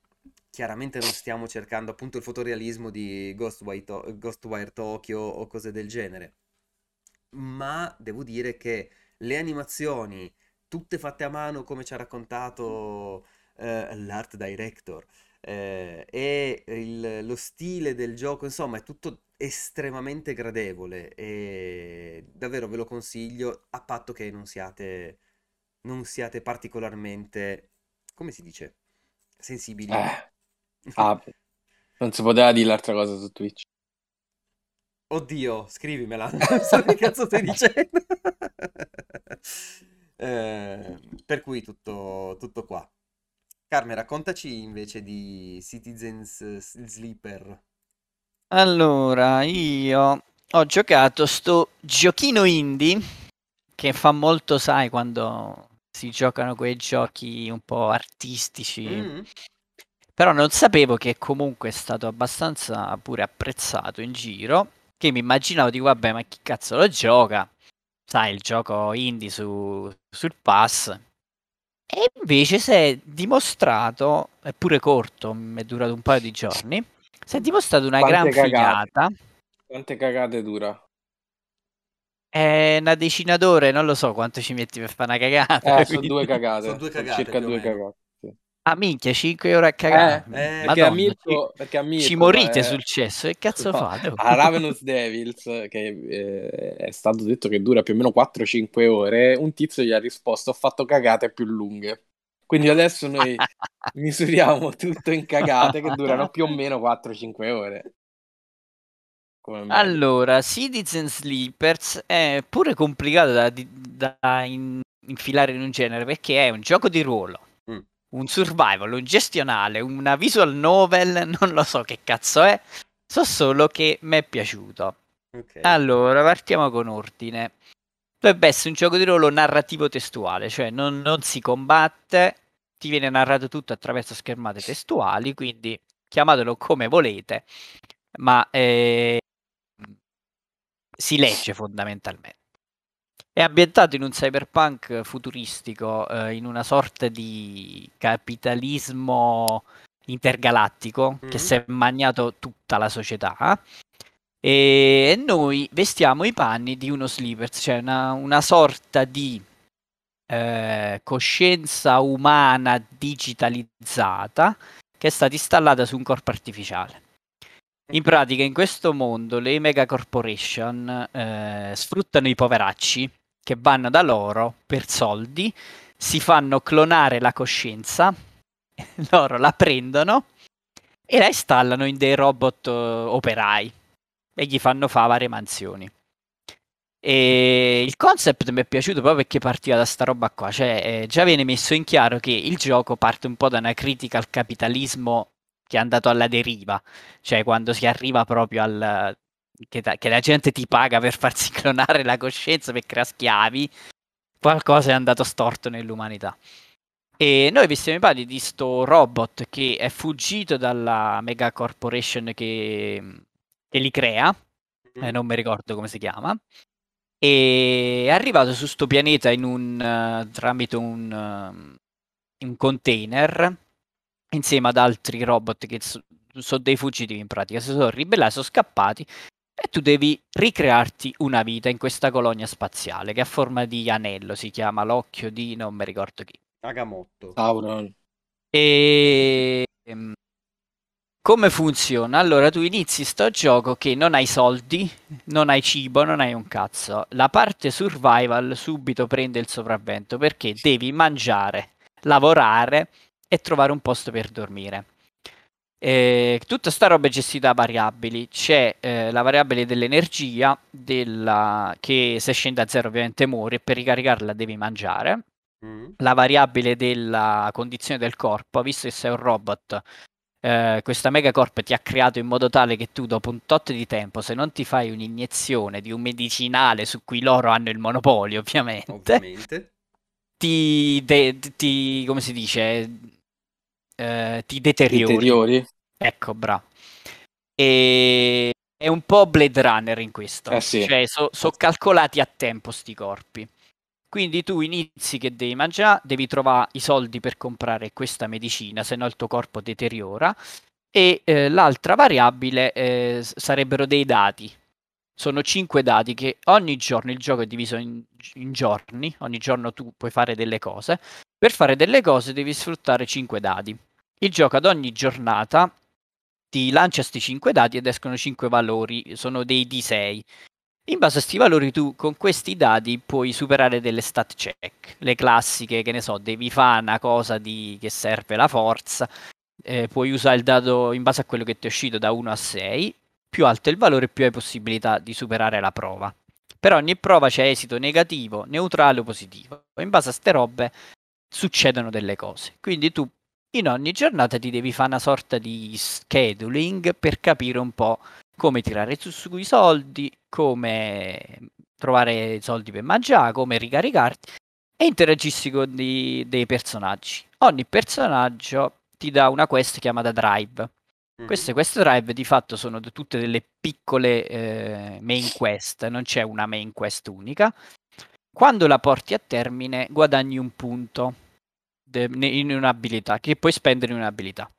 chiaramente non stiamo cercando appunto il fotorealismo di Ghostwire, To- Ghostwire Tokyo o cose del genere, ma devo dire che le animazioni, tutte fatte a mano come ci ha raccontato eh, l'art director, eh, e il- lo stile del gioco, insomma, è tutto estremamente gradevole e davvero ve lo consiglio a patto che non siate, non siate particolarmente, come si dice, sensibili. Eh, [LAUGHS] ah, non si poteva dire l'altra cosa su Twitch. Oddio, scrivimela, [LAUGHS] non so che cazzo stai dicendo. [LAUGHS] Eh, per cui tutto, tutto qua. Carme, raccontaci invece di Citizens Sleeper. Allora, io ho giocato sto giochino indie che fa molto, sai, quando si giocano quei giochi un po' artistici. Mm. Però non sapevo che comunque è stato abbastanza pure apprezzato in giro. Che mi immaginavo, dico, vabbè, ma chi cazzo lo gioca? Sai, il gioco indie su, sul pass. E invece si è dimostrato, è pure corto, mi è durato un paio di giorni, si è dimostrato una Quante gran cagate. figata. Quante cagate dura? È una decina d'ore, non lo so quanto ci metti per fare una cagata. Eh, [LAUGHS] sono due cagate. Sono due cagate, circa due meno. cagate. Ah, minchia, 5 euro a cagare. Eh, Eh, perché, Madonna, a Mirko, perché a Mirko Ci morite eh, sul cesso, che cazzo no, fate? A Ravenous Devils, che eh, è stato detto che dura più o meno 4-5 ore, un tizio gli ha risposto: Ho fatto cagate più lunghe. Quindi adesso noi [LAUGHS] misuriamo tutto in cagate che durano più o [LAUGHS] meno 4-5 ore. Allora, Citizen Sleepers è pure complicato da, da in- infilare in un genere perché è un gioco di ruolo. Un survival, un gestionale, una visual novel, [LAUGHS] non lo so che cazzo è, so solo che mi è piaciuto. ok. Allora, partiamo con ordine. Dovrebbe essere un gioco di ruolo narrativo testuale, cioè non, non si combatte, ti viene narrato tutto attraverso schermate testuali, quindi chiamatelo come volete, ma eh, si legge fondamentalmente. È ambientato in un cyberpunk futuristico, eh, in una sorta di capitalismo intergalattico che Mhm. si è magnato tutta la società. E noi vestiamo i panni di uno sleepers, cioè una, una sorta di eh, coscienza umana digitalizzata che è stata installata su un corpo artificiale. In pratica, in questo mondo, le mega corporation eh, sfruttano i poveracci che vanno da loro per soldi, si fanno clonare la coscienza, [LAUGHS] loro la prendono e la installano in dei robot eh, operai e gli fanno fare varie mansioni. E il concept mi è piaciuto proprio perché partiva da sta roba qua, cioè eh, già viene messo in chiaro che il gioco parte un po' da una critica al capitalismo che è andato alla deriva, cioè quando si arriva proprio al che, ta- che la gente ti paga per farsi [LAUGHS] clonare la coscienza per creare schiavi, qualcosa è andato storto nell'umanità. E noi vestiamo i panni di sto robot che è fuggito dalla mega corporation che, che li crea, eh, non mi ricordo come si chiama, e è arrivato su sto pianeta in un, eh, tramite un, eh, un container insieme ad altri robot che so- sono dei fuggitivi in pratica, si sono ribellati, sono scappati e tu devi ricrearti una vita in questa colonia spaziale che ha forma di anello, si chiama l'occhio di non mi ricordo chi. Agamotto. Sauron. E ehm, come funziona? Allora tu inizi sto gioco che non hai soldi, non hai cibo, non hai un cazzo. La parte survival subito prende il sopravvento perché devi mangiare, lavorare e trovare un posto per dormire. E tutta sta roba è gestita a variabili. C'è eh, la variabile dell'energia, della... che se scende a zero ovviamente muori e per ricaricarla devi mangiare Mm. la variabile della condizione del corpo, visto che sei un robot, eh, questa megacorp ti ha creato in modo tale che tu dopo un tot di tempo, se non ti fai un'iniezione di un medicinale su cui loro hanno il monopolio, ovviamente, Ovviamente. ti, de- ti- come si dice, Eh, ti deteriori. Interiori? Ecco, bravo. E è un po' Blade Runner in questo. Eh sì. Cioè, sono calcolati a tempo sti corpi. Quindi tu inizi che devi mangiare, devi trovare i soldi per comprare questa medicina, se no il tuo corpo deteriora. E eh, l'altra variabile eh, sarebbero dei dati. Sono 5 dati che ogni giorno il gioco è diviso in, in giorni, ogni giorno tu puoi fare delle cose. Per fare delle cose devi sfruttare 5 dati. Il gioco ad ogni giornata ti lancia questi 5 dati ed escono 5 valori, sono dei D6. In base a questi valori tu con questi dati puoi superare delle stat check, le classiche, che ne so, devi fare una cosa di, che serve la forza, eh, puoi usare il dato in base a quello che ti è uscito da 1 a 6, più alto è il valore più hai possibilità di superare la prova. Per ogni prova c'è esito negativo, neutrale o positivo. In base a ste robe succedono delle cose. Quindi tu in ogni giornata ti devi fare una sorta di scheduling per capire un po' come tirare su, sui soldi, come trovare soldi per mangiare, come ricaricarti e interagisci con di- dei personaggi. Ogni personaggio ti dà una quest chiamata drive. Mhm. Queste quest drive di fatto sono tutte delle piccole eh, main quest, non c'è una main quest unica. Quando la porti a termine guadagni un punto in un'abilità che puoi spendere in un'abilità.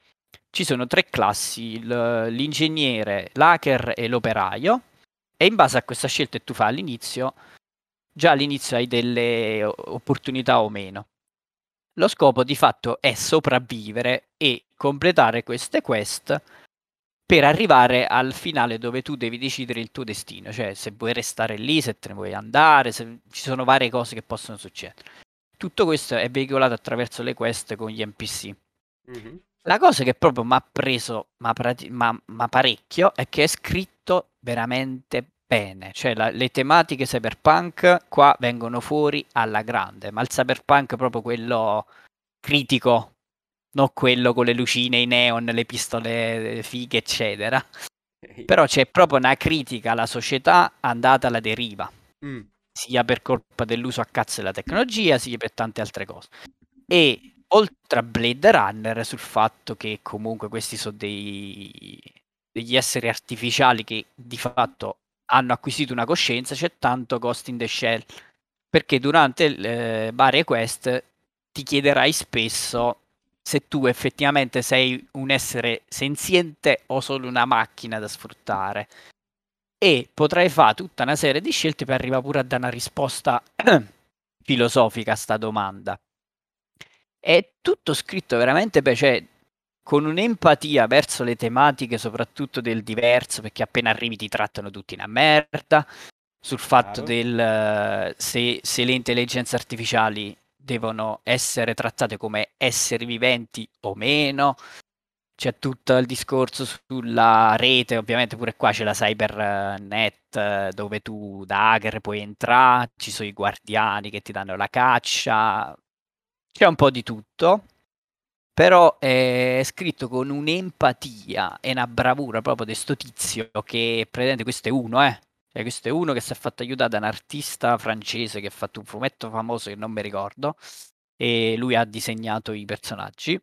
Ci sono tre classi, l'ingegnere, l'hacker e l'operaio e in base a questa scelta che tu fai all'inizio, già all'inizio hai delle opportunità o meno. Lo scopo di fatto è sopravvivere e completare queste quest per arrivare al finale dove tu devi decidere il tuo destino, cioè se vuoi restare lì, se te ne vuoi andare, se ci sono varie cose che possono succedere. Tutto questo è veicolato attraverso le quest con gli NPC. Mm-hmm. La cosa che proprio mi ha preso ma, ma, ma, parecchio è che è scritto veramente bene, cioè la, le tematiche cyberpunk qua vengono fuori alla grande, ma il cyberpunk proprio quello critico, non quello con le lucine, i neon, le pistole fighe, eccetera. Però c'è proprio una critica alla società andata alla deriva, mm. Sia per colpa dell'uso a cazzo della tecnologia, sia per tante altre cose. E oltre a Blade Runner sul fatto che comunque questi sono dei, degli esseri artificiali che di fatto hanno acquisito una coscienza, c'è tanto Ghost in the Shell, perché durante eh, varie quest ti chiederai spesso se tu effettivamente sei un essere senziente o solo una macchina da sfruttare. E potrai fare tutta una serie di scelte per arrivare pure a dare una risposta [CLEARS THROAT] filosofica a sta domanda. È tutto scritto veramente beh, cioè, con un'empatia verso le tematiche, soprattutto del diverso, perché appena arrivi ti trattano tutti una merda. Sul fatto claro. del se, se le intelligenze artificiali devono essere trattate come esseri viventi o meno. C'è tutto il discorso sulla rete, ovviamente pure qua c'è la cybernet dove tu da hacker puoi entrare, ci sono i guardiani che ti danno la caccia, c'è un po' di tutto, però è scritto con un'empatia e una bravura proprio di sto tizio che praticamente questo è uno, eh. Cioè, questo è uno che si è fatto aiutare da un artista francese che ha fatto un fumetto famoso che non mi ricordo e lui ha disegnato i personaggi.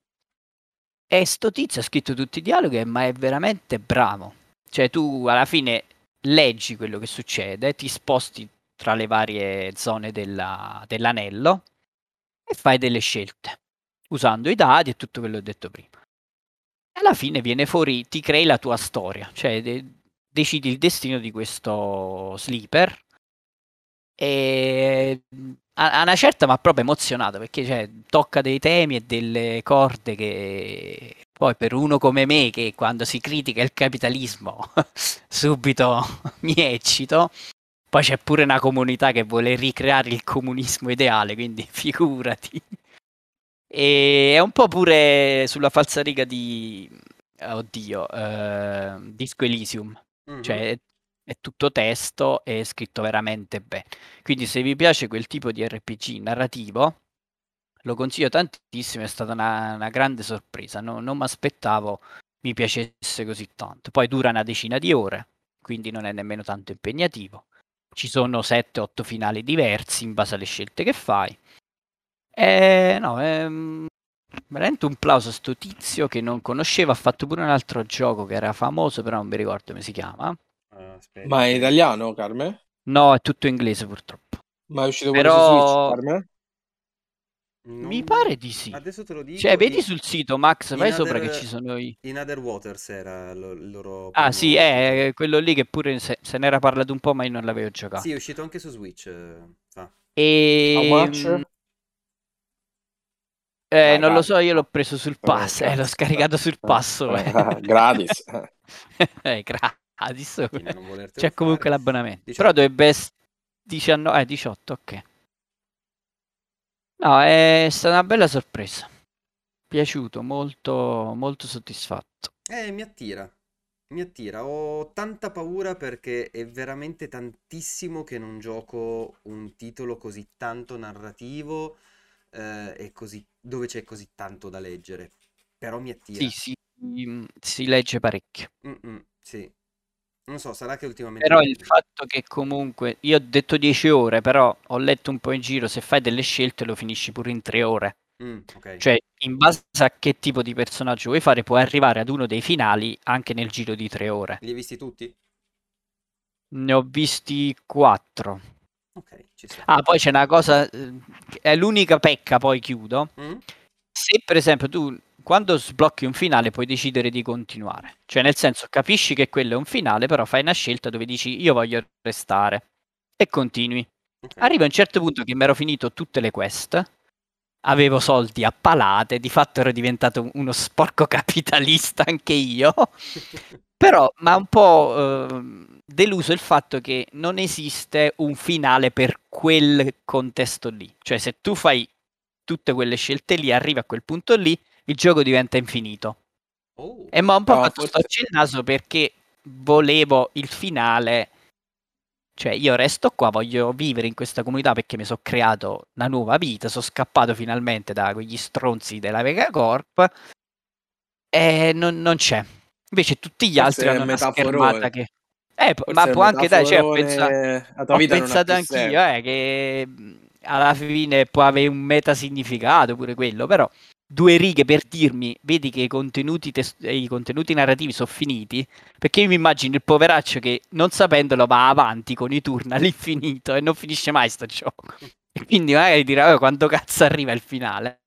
E sto tizio ha scritto tutti i dialoghi, ma è veramente bravo. Cioè, tu alla fine leggi quello che succede, ti sposti tra le varie zone della, dell'anello e fai delle scelte usando i dadi e tutto quello che ho detto prima. Alla fine viene fuori, ti crei la tua storia, cioè de- decidi il destino di questo sleeper e a, una certa mi ha proprio emozionato perché cioè, tocca dei temi e delle corde che poi per uno come me che quando si critica il capitalismo [LAUGHS] subito [LAUGHS] mi eccito poi c'è pure una comunità che vuole ricreare il comunismo ideale, quindi [LAUGHS] figurati. E è un po' pure sulla falsariga di... Oddio, eh, Disco Elysium. Mm-hmm. Cioè è tutto testo e è scritto veramente bene. Quindi se vi piace quel tipo di RPG narrativo, lo consiglio tantissimo, è stata una, una grande sorpresa, no, non mi aspettavo mi piacesse così tanto. Poi dura una decina di ore, quindi non è nemmeno tanto impegnativo ci sono 7-8 finali diversi in base alle scelte che fai. E no, è mm, veramente un plauso a sto tizio che non conoscevo, ha fatto pure un altro gioco che era famoso, però non mi ricordo come si chiama. Uh, Ma è italiano, Carme? No, è tutto inglese purtroppo. Ma è uscito però... su Switch, Carme? Non... Mi pare di sì. Adesso te lo dico. Cioè, vedi in... sul sito Max, vai other... sopra che ci sono i. In Other Waters era il loro. Ah, sì, è quello lì che pure se, se ne era parlato un po', ma io non l'avevo giocato. Sì, è uscito anche su Switch. Ah. E. Eh, ah, non lo so, io l'ho preso sul pass, eh, l'ho scaricato sul passo. Eh. [LAUGHS] gratis. [LAUGHS] eh, gratis. [LAUGHS] C'è comunque l'abbonamento. 18. Però dovrebbe essere 19, eh, 18, ok. No, è stata una bella sorpresa. Piaciuto, molto, molto soddisfatto. Eh, mi attira. Mi attira. Ho tanta paura perché è veramente tantissimo che non gioco un titolo così tanto narrativo eh, e così, dove c'è così tanto da leggere. Però mi attira. Sì, sì, si legge parecchio. Mm-mm, sì. Non so, sarà che ultimamente... Però il fatto che comunque, io ho detto 10 ore, però ho letto un po' in giro, se fai delle scelte lo finisci pure in 3 ore. Mm, okay. Cioè, in base a che tipo di personaggio vuoi fare, puoi arrivare ad uno dei finali anche nel giro di 3 ore. Li hai visti tutti? Ne ho visti 4. Ok, ci sta. Ah, poi c'è una cosa, eh, è l'unica pecca, poi chiudo. Mm? Se per esempio tu quando sblocchi un finale puoi decidere di continuare. Cioè, nel senso, capisci che quello è un finale, però fai una scelta dove dici io voglio restare e continui. Okay. Arriva a un certo punto che mi ero finito tutte le quest avevo soldi a palate, di fatto ero diventato uno sporco [LAUGHS] capitalista anche io. [LAUGHS] Però mi ha un po' eh, deluso il fatto che non esiste un finale per quel contesto lì. Cioè, se tu fai tutte quelle scelte lì, arrivi a quel punto lì, il gioco diventa infinito. Oh. E mi ha un po' no, fatto forse... il naso perché volevo il finale. Cioè, io resto qua, voglio vivere in questa comunità perché mi sono creato una nuova vita, sono scappato finalmente da quegli stronzi della Vega Corp e non, non c'è. Invece tutti gli altri hanno una schermata che... Eh, ma può anche dare, cioè, ho pensato, ho pensato anch'io eh, che alla fine può avere un meta significato pure quello, però due righe per dirmi, vedi che i contenuti, test- i contenuti narrativi sono finiti, perché io mi immagino il poveraccio che non sapendolo va avanti con i turni all'infinito e non finisce mai sto gioco. E quindi magari dirà oh, quando cazzo arriva il finale.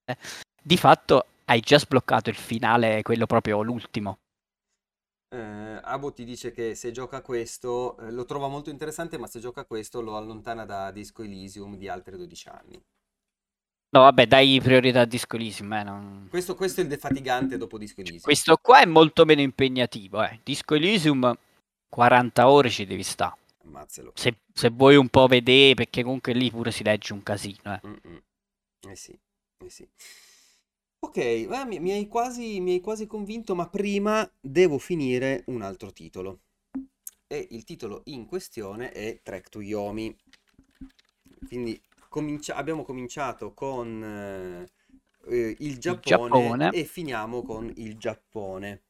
Di fatto hai già sbloccato il finale, quello proprio l'ultimo. Eh, Abo ti dice che se gioca questo eh, lo trova molto interessante, ma se gioca questo lo allontana da Disco Elysium di altri 12 anni. No, vabbè, dai priorità a Disco Elysium. Eh, non... questo, questo, è il defatigante dopo Disco Elysium. Questo qua è molto meno impegnativo. Eh. Disco Elysium, 40 ore ci devi stare. Ammazzelo. Se, se, vuoi un po' vedere, perché comunque lì pure si legge un casino. Eh, eh sì, eh sì. Ok, eh, mi, mi hai quasi, mi hai quasi convinto, ma prima devo finire un altro titolo. E il titolo in questione è Trek to Yomi. Quindi comincia- abbiamo cominciato con eh, eh il, Giappone il Giappone e finiamo con il Giappone.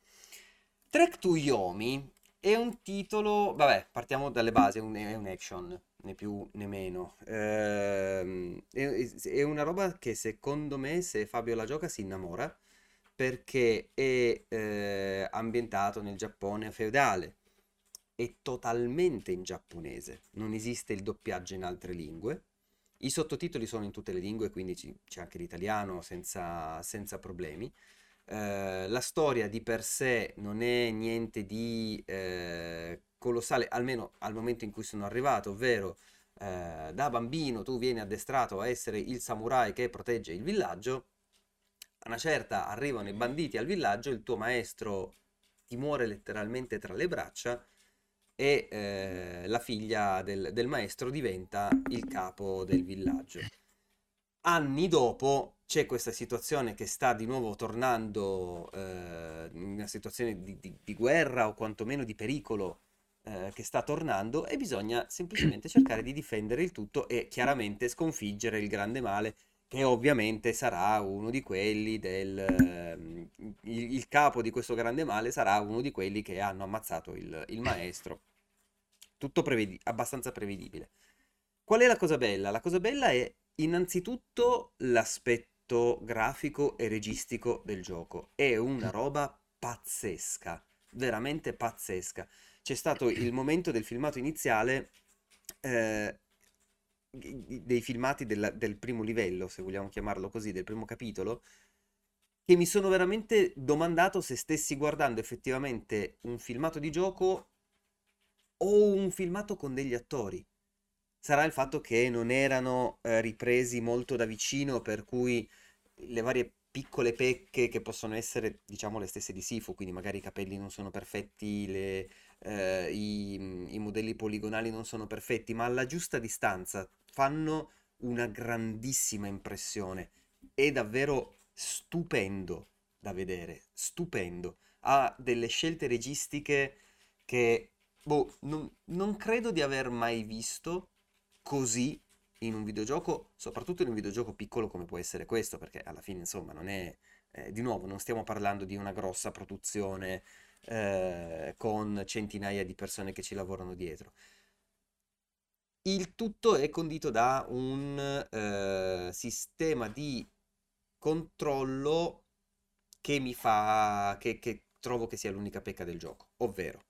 Trek to Yomi è un titolo, vabbè, partiamo dalle basi, è un, è un action né più né meno. Ehm, è, è una roba che secondo me se Fabio la gioca si innamora perché è eh, ambientato nel Giappone feudale, è totalmente in giapponese, non esiste il doppiaggio in altre lingue. I sottotitoli sono in tutte le lingue, quindi c'è anche l'italiano senza, senza problemi. Eh, la storia di per sé non è niente di eh, colossale, almeno al momento in cui sono arrivato, ovvero eh, da bambino tu vieni addestrato a essere il samurai che protegge il villaggio, a una certa arrivano i banditi al villaggio, il tuo maestro ti muore letteralmente tra le braccia e eh, la figlia del, del maestro diventa il capo del villaggio. Anni dopo c'è questa situazione che sta di nuovo tornando eh, una situazione di, di, di, guerra o quantomeno di pericolo eh, che sta tornando e bisogna semplicemente [CLEARS THROAT] cercare di difendere il tutto e chiaramente sconfiggere il grande male che ovviamente sarà uno di quelli del... Eh, il, il, capo di questo grande male sarà uno di quelli che hanno ammazzato il, il maestro. Tutto prevedi- abbastanza prevedibile. Qual è la cosa bella? La cosa bella è innanzitutto l'aspetto grafico e registico del gioco. È una roba pazzesca, veramente pazzesca c'è stato il momento del filmato iniziale, eh, dei filmati del, del primo livello, se vogliamo chiamarlo così, del primo capitolo, che mi sono veramente domandato se stessi guardando effettivamente un filmato di gioco o un filmato con degli attori. Sarà il fatto che non erano eh, ripresi molto da vicino, per cui le varie piccole pecche che possono essere, diciamo, le stesse di Sifu, quindi magari i capelli non sono perfetti, le, eh, i, i modelli poligonali non sono perfetti, ma alla giusta distanza fanno una grandissima impressione. È davvero stupendo da vedere, stupendo. Ha delle scelte registiche che boh, non, non credo di aver mai visto così in un videogioco, soprattutto in un videogioco piccolo come può essere questo, perché alla fine insomma non è, eh, di nuovo, non stiamo parlando di una grossa produzione eh, con centinaia di persone che ci lavorano dietro. Il tutto è condito da un eh, sistema di controllo che mi fa, che, che trovo che sia l'unica pecca del gioco, ovvero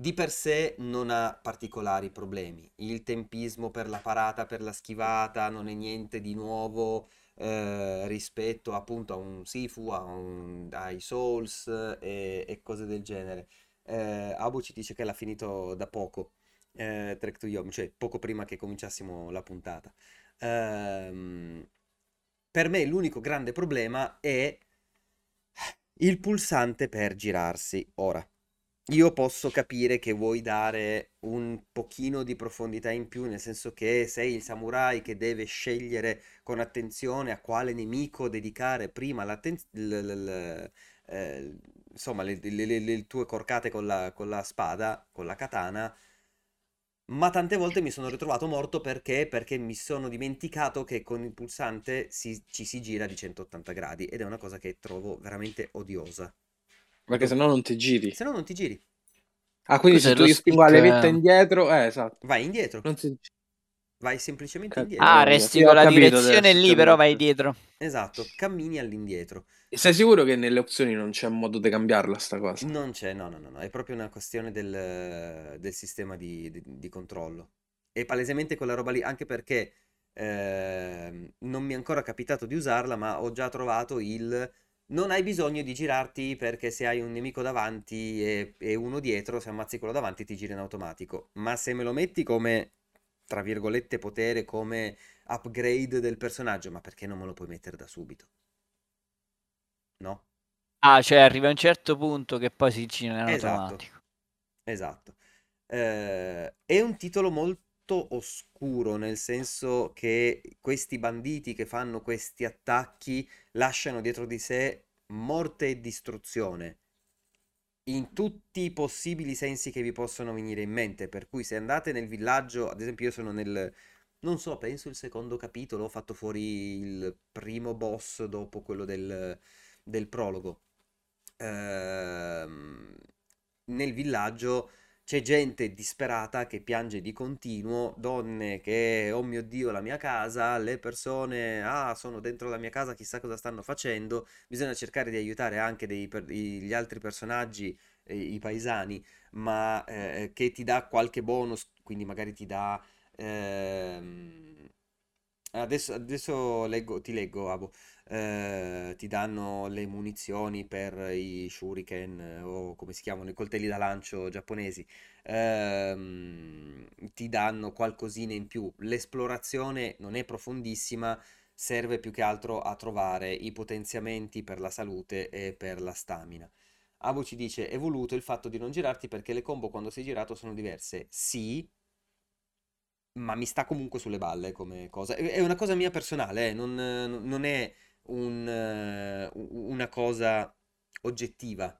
di per sé non ha particolari problemi. Il tempismo per la parata, per la schivata, non è niente di nuovo eh, rispetto appunto a un Sifu, a un, ai Souls e, e, cose del genere. Eh, Abu ci dice che l'ha finito da poco, eh, Trek to Yom, cioè poco prima che cominciassimo la puntata. Ehm, per me l'unico grande problema è il pulsante per girarsi. Ora, io posso capire che vuoi dare un pochino di profondità in più, nel senso che sei il samurai che deve scegliere con attenzione a quale nemico dedicare prima. Eh, insomma, le, le, le, le, tue corcate con la, con la spada, con la katana, ma tante volte mi sono ritrovato morto perché? Perché mi sono dimenticato che con il pulsante si, ci si gira di 180 gradi ed è una cosa che trovo veramente odiosa. Perché se no non ti giri. Se no non ti giri. Ah, quindi Cos'è se tu spingo la levetta indietro, eh, esatto. Vai indietro. Non si... Vai semplicemente Cap- indietro. Ah, resti con la direzione lì, però vai dietro. Esatto, cammini all'indietro. E sei sicuro che nelle opzioni non c'è modo di cambiarla sta cosa? Non c'è, no, no, no, no. è proprio una questione del, del sistema di, di, di, controllo. E palesemente quella roba lì, anche perché eh, non mi è ancora capitato di usarla, ma ho già trovato il... Non hai bisogno di girarti perché se hai un nemico davanti e, e uno dietro, se ammazzi quello davanti ti gira in automatico. Ma se me lo metti come, tra virgolette, potere, come upgrade del personaggio, ma perché non me lo puoi mettere da subito? No? Ah, cioè arriva a un certo punto che poi si gira in Esatto, automatico. esatto. Eh, è un titolo molto oscuro, nel senso che questi banditi che fanno questi attacchi lasciano dietro di sé morte e distruzione in tutti i possibili sensi che vi possono venire in mente. Per cui se andate nel villaggio, ad esempio io sono nel, non so, penso il secondo capitolo, ho fatto fuori il primo boss dopo quello del, del prologo. Ehm, nel villaggio c'è gente disperata che piange di continuo, donne che, oh mio Dio, la mia casa, le persone, ah, sono dentro la mia casa, chissà cosa stanno facendo. Bisogna cercare di aiutare anche dei, gli altri personaggi, eh, i paesani, ma eh, che ti dà qualche bonus, quindi magari ti dà... Ehm, adesso, adesso leggo, ti leggo, Abo eh, ti danno le munizioni per i shuriken eh, o come si chiamano i coltelli da lancio giapponesi, ehm, ti danno qualcosina in più. L'esplorazione non è profondissima, serve più che altro a trovare i potenziamenti per la salute e per la stamina. Abu ci dice: È voluto il fatto di non girarti perché le combo quando sei girato sono diverse. Sì, ma mi sta comunque sulle balle come cosa. È una cosa mia personale, eh, non, non è un, uh, una cosa oggettiva.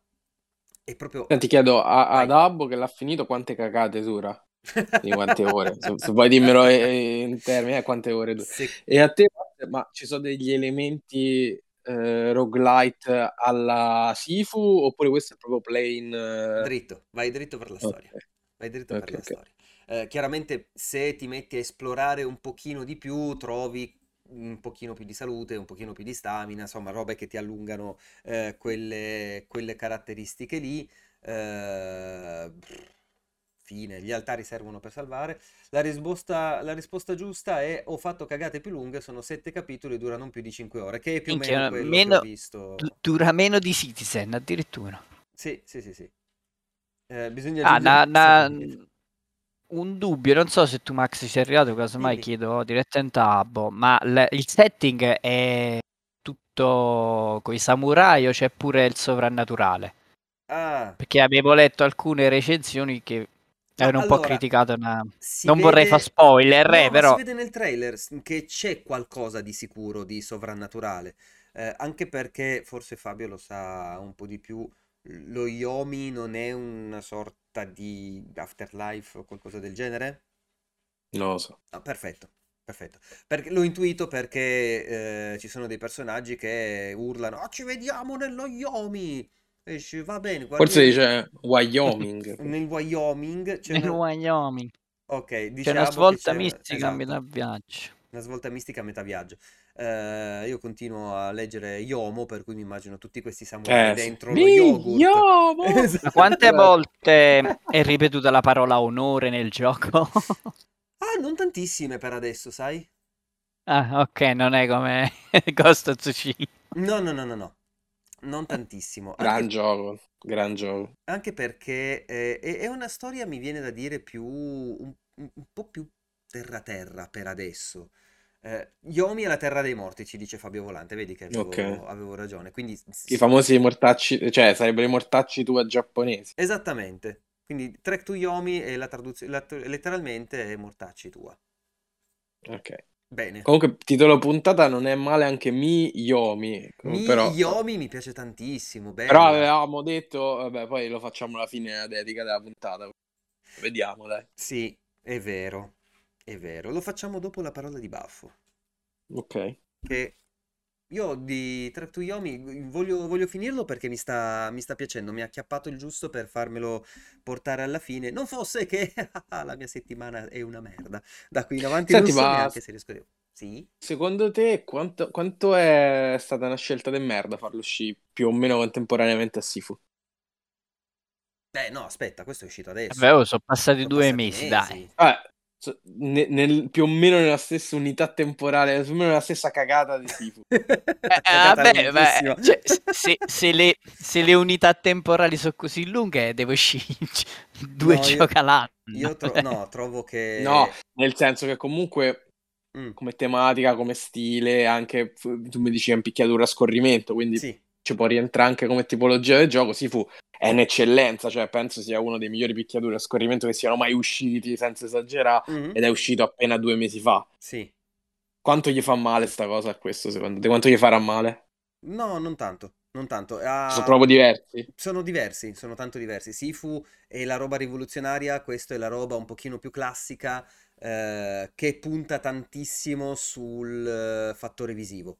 È proprio... Ti chiedo a, ad Abbo che l'ha finito quante cagate dura? [LAUGHS] Di quante ore? se, se vuoi dimmelo in termini, eh, quante ore dura? Se... E a te, ma ci sono degli elementi eh, roguelite alla Sifu oppure questo è proprio plain... Eh... Dritto, vai dritto per la storia. Okay. Vai dritto okay, per okay. la storia. Eh, chiaramente se ti metti a esplorare un pochino di più trovi un pochino più di salute, un pochino più di stamina, insomma, robe che ti allungano eh, quelle, quelle, caratteristiche lì. Eh, fine, gli altari servono per salvare. La risposta, la risposta, giusta è ho fatto cagate più lunghe, sono sette capitoli, durano più di cinque ore, che è più o meno quello meno, che ho visto. Dura meno di Citizen addirittura. Sì, sì, sì, sì. Eh, bisogna ah, na, na, un dubbio, non so se tu Max sei arrivato, casomai Dimmi. chiedo direttamente a Abbo, ma le- il setting è tutto con i samurai o c'è pure il sovrannaturale? Ah, Perché avevo letto alcune recensioni che erano un po' allora, criticate, ma non vorrei fare vede... spoiler, No, eh, ma si però vede nel trailer che c'è qualcosa di sicuro di sovrannaturale. Eh, anche perché, forse Fabio lo sa un po' di più, lo Yomi non è una sorta di afterlife o qualcosa del genere? Non lo so. Ah, perfetto, perfetto. Perché, l'ho intuito perché eh, ci sono dei personaggi che urlano, "Ah, ci vediamo nello Yomi! E dici, va bene, Forse guardiamo dice Wyoming. [LAUGHS] nel Wyoming. C'è nel una... Wyoming Ok, c'è dice una che svolta c'è mistica a metà Esatto, viaggio. una svolta mistica a metà viaggio. Eh, io continuo a leggere Yomo, per cui mi immagino tutti questi samurai Eh sì. dentro lo yogurt. Yomo! [LAUGHS] Ma Esatto. quante volte è ripetuta la parola onore nel gioco? [LAUGHS] Ah, non tantissime per adesso, sai? Ah, ok, non è come [LAUGHS] Ghost of Tsushima. No, no, no, no, no. Non tantissimo. Gran Anche, gioco, gran gioco. anche perché eh, è, è una storia, mi viene da dire, più un, un po' più terra terra per adesso. Eh, Yomi è la terra dei morti, ci dice Fabio Volante, vedi che avevo, Ok. avevo ragione. Quindi, I famosi mortacci, cioè sarebbero i mortacci tua giapponesi. Esattamente. Quindi Trek to Yomi è la traduzione, letteralmente è mortacci tua. Ok. Bene. Comunque, titolo puntata non è male anche Mi Yomi. Mi però, Yomi mi piace tantissimo, bella. però avevamo detto, vabbè, poi lo facciamo alla fine la dedica della puntata. Vediamo, dai. Sì, è vero, è vero. Lo facciamo dopo la parola di Baffo. Ok. Che io di Trek to Yomi voglio, voglio finirlo perché mi sta, mi sta piacendo. Mi ha acchiappato il giusto per farmelo portare alla fine. Non fosse che [LAUGHS] la mia settimana è una merda. Da qui in avanti Senti, non so ma- neanche se riesco a... Sì? Secondo te quanto, quanto è stata una scelta di merda farlo uscire più o meno contemporaneamente a Sifu? Eh no, aspetta, questo è uscito adesso. Vabbè, oh, sono passati Sono due passati mesi, mesi. dai. Ah, so- ne- nel- più o meno nella stessa unità temporale, più o meno nella stessa cagata di Sifu. [LAUGHS] Eh, Cagata vabbè, beh, cioè, se, se le, se le unità temporali sono così lunghe, devo uscire due No, io- giochi all'anno. Io tro- no, trovo che... No, nel senso che comunque Mm, come tematica, come stile, anche tu mi dici è un picchiatura a scorrimento, quindi sì, ci può rientrare anche come tipologia del gioco. Sifu è un'eccellenza, cioè penso sia uno dei migliori picchiature a scorrimento che siano mai usciti, senza esagerare, Mhm, ed è uscito appena due mesi fa. sì. Quanto gli fa male sta cosa a questo, secondo te? Quanto gli farà male? No, non tanto, non tanto. Ah, Sono proprio diversi. Sono diversi, sono tanto diversi. Sifu è la roba rivoluzionaria, questo è la roba un pochino più classica, eh, che punta tantissimo sul eh, fattore visivo.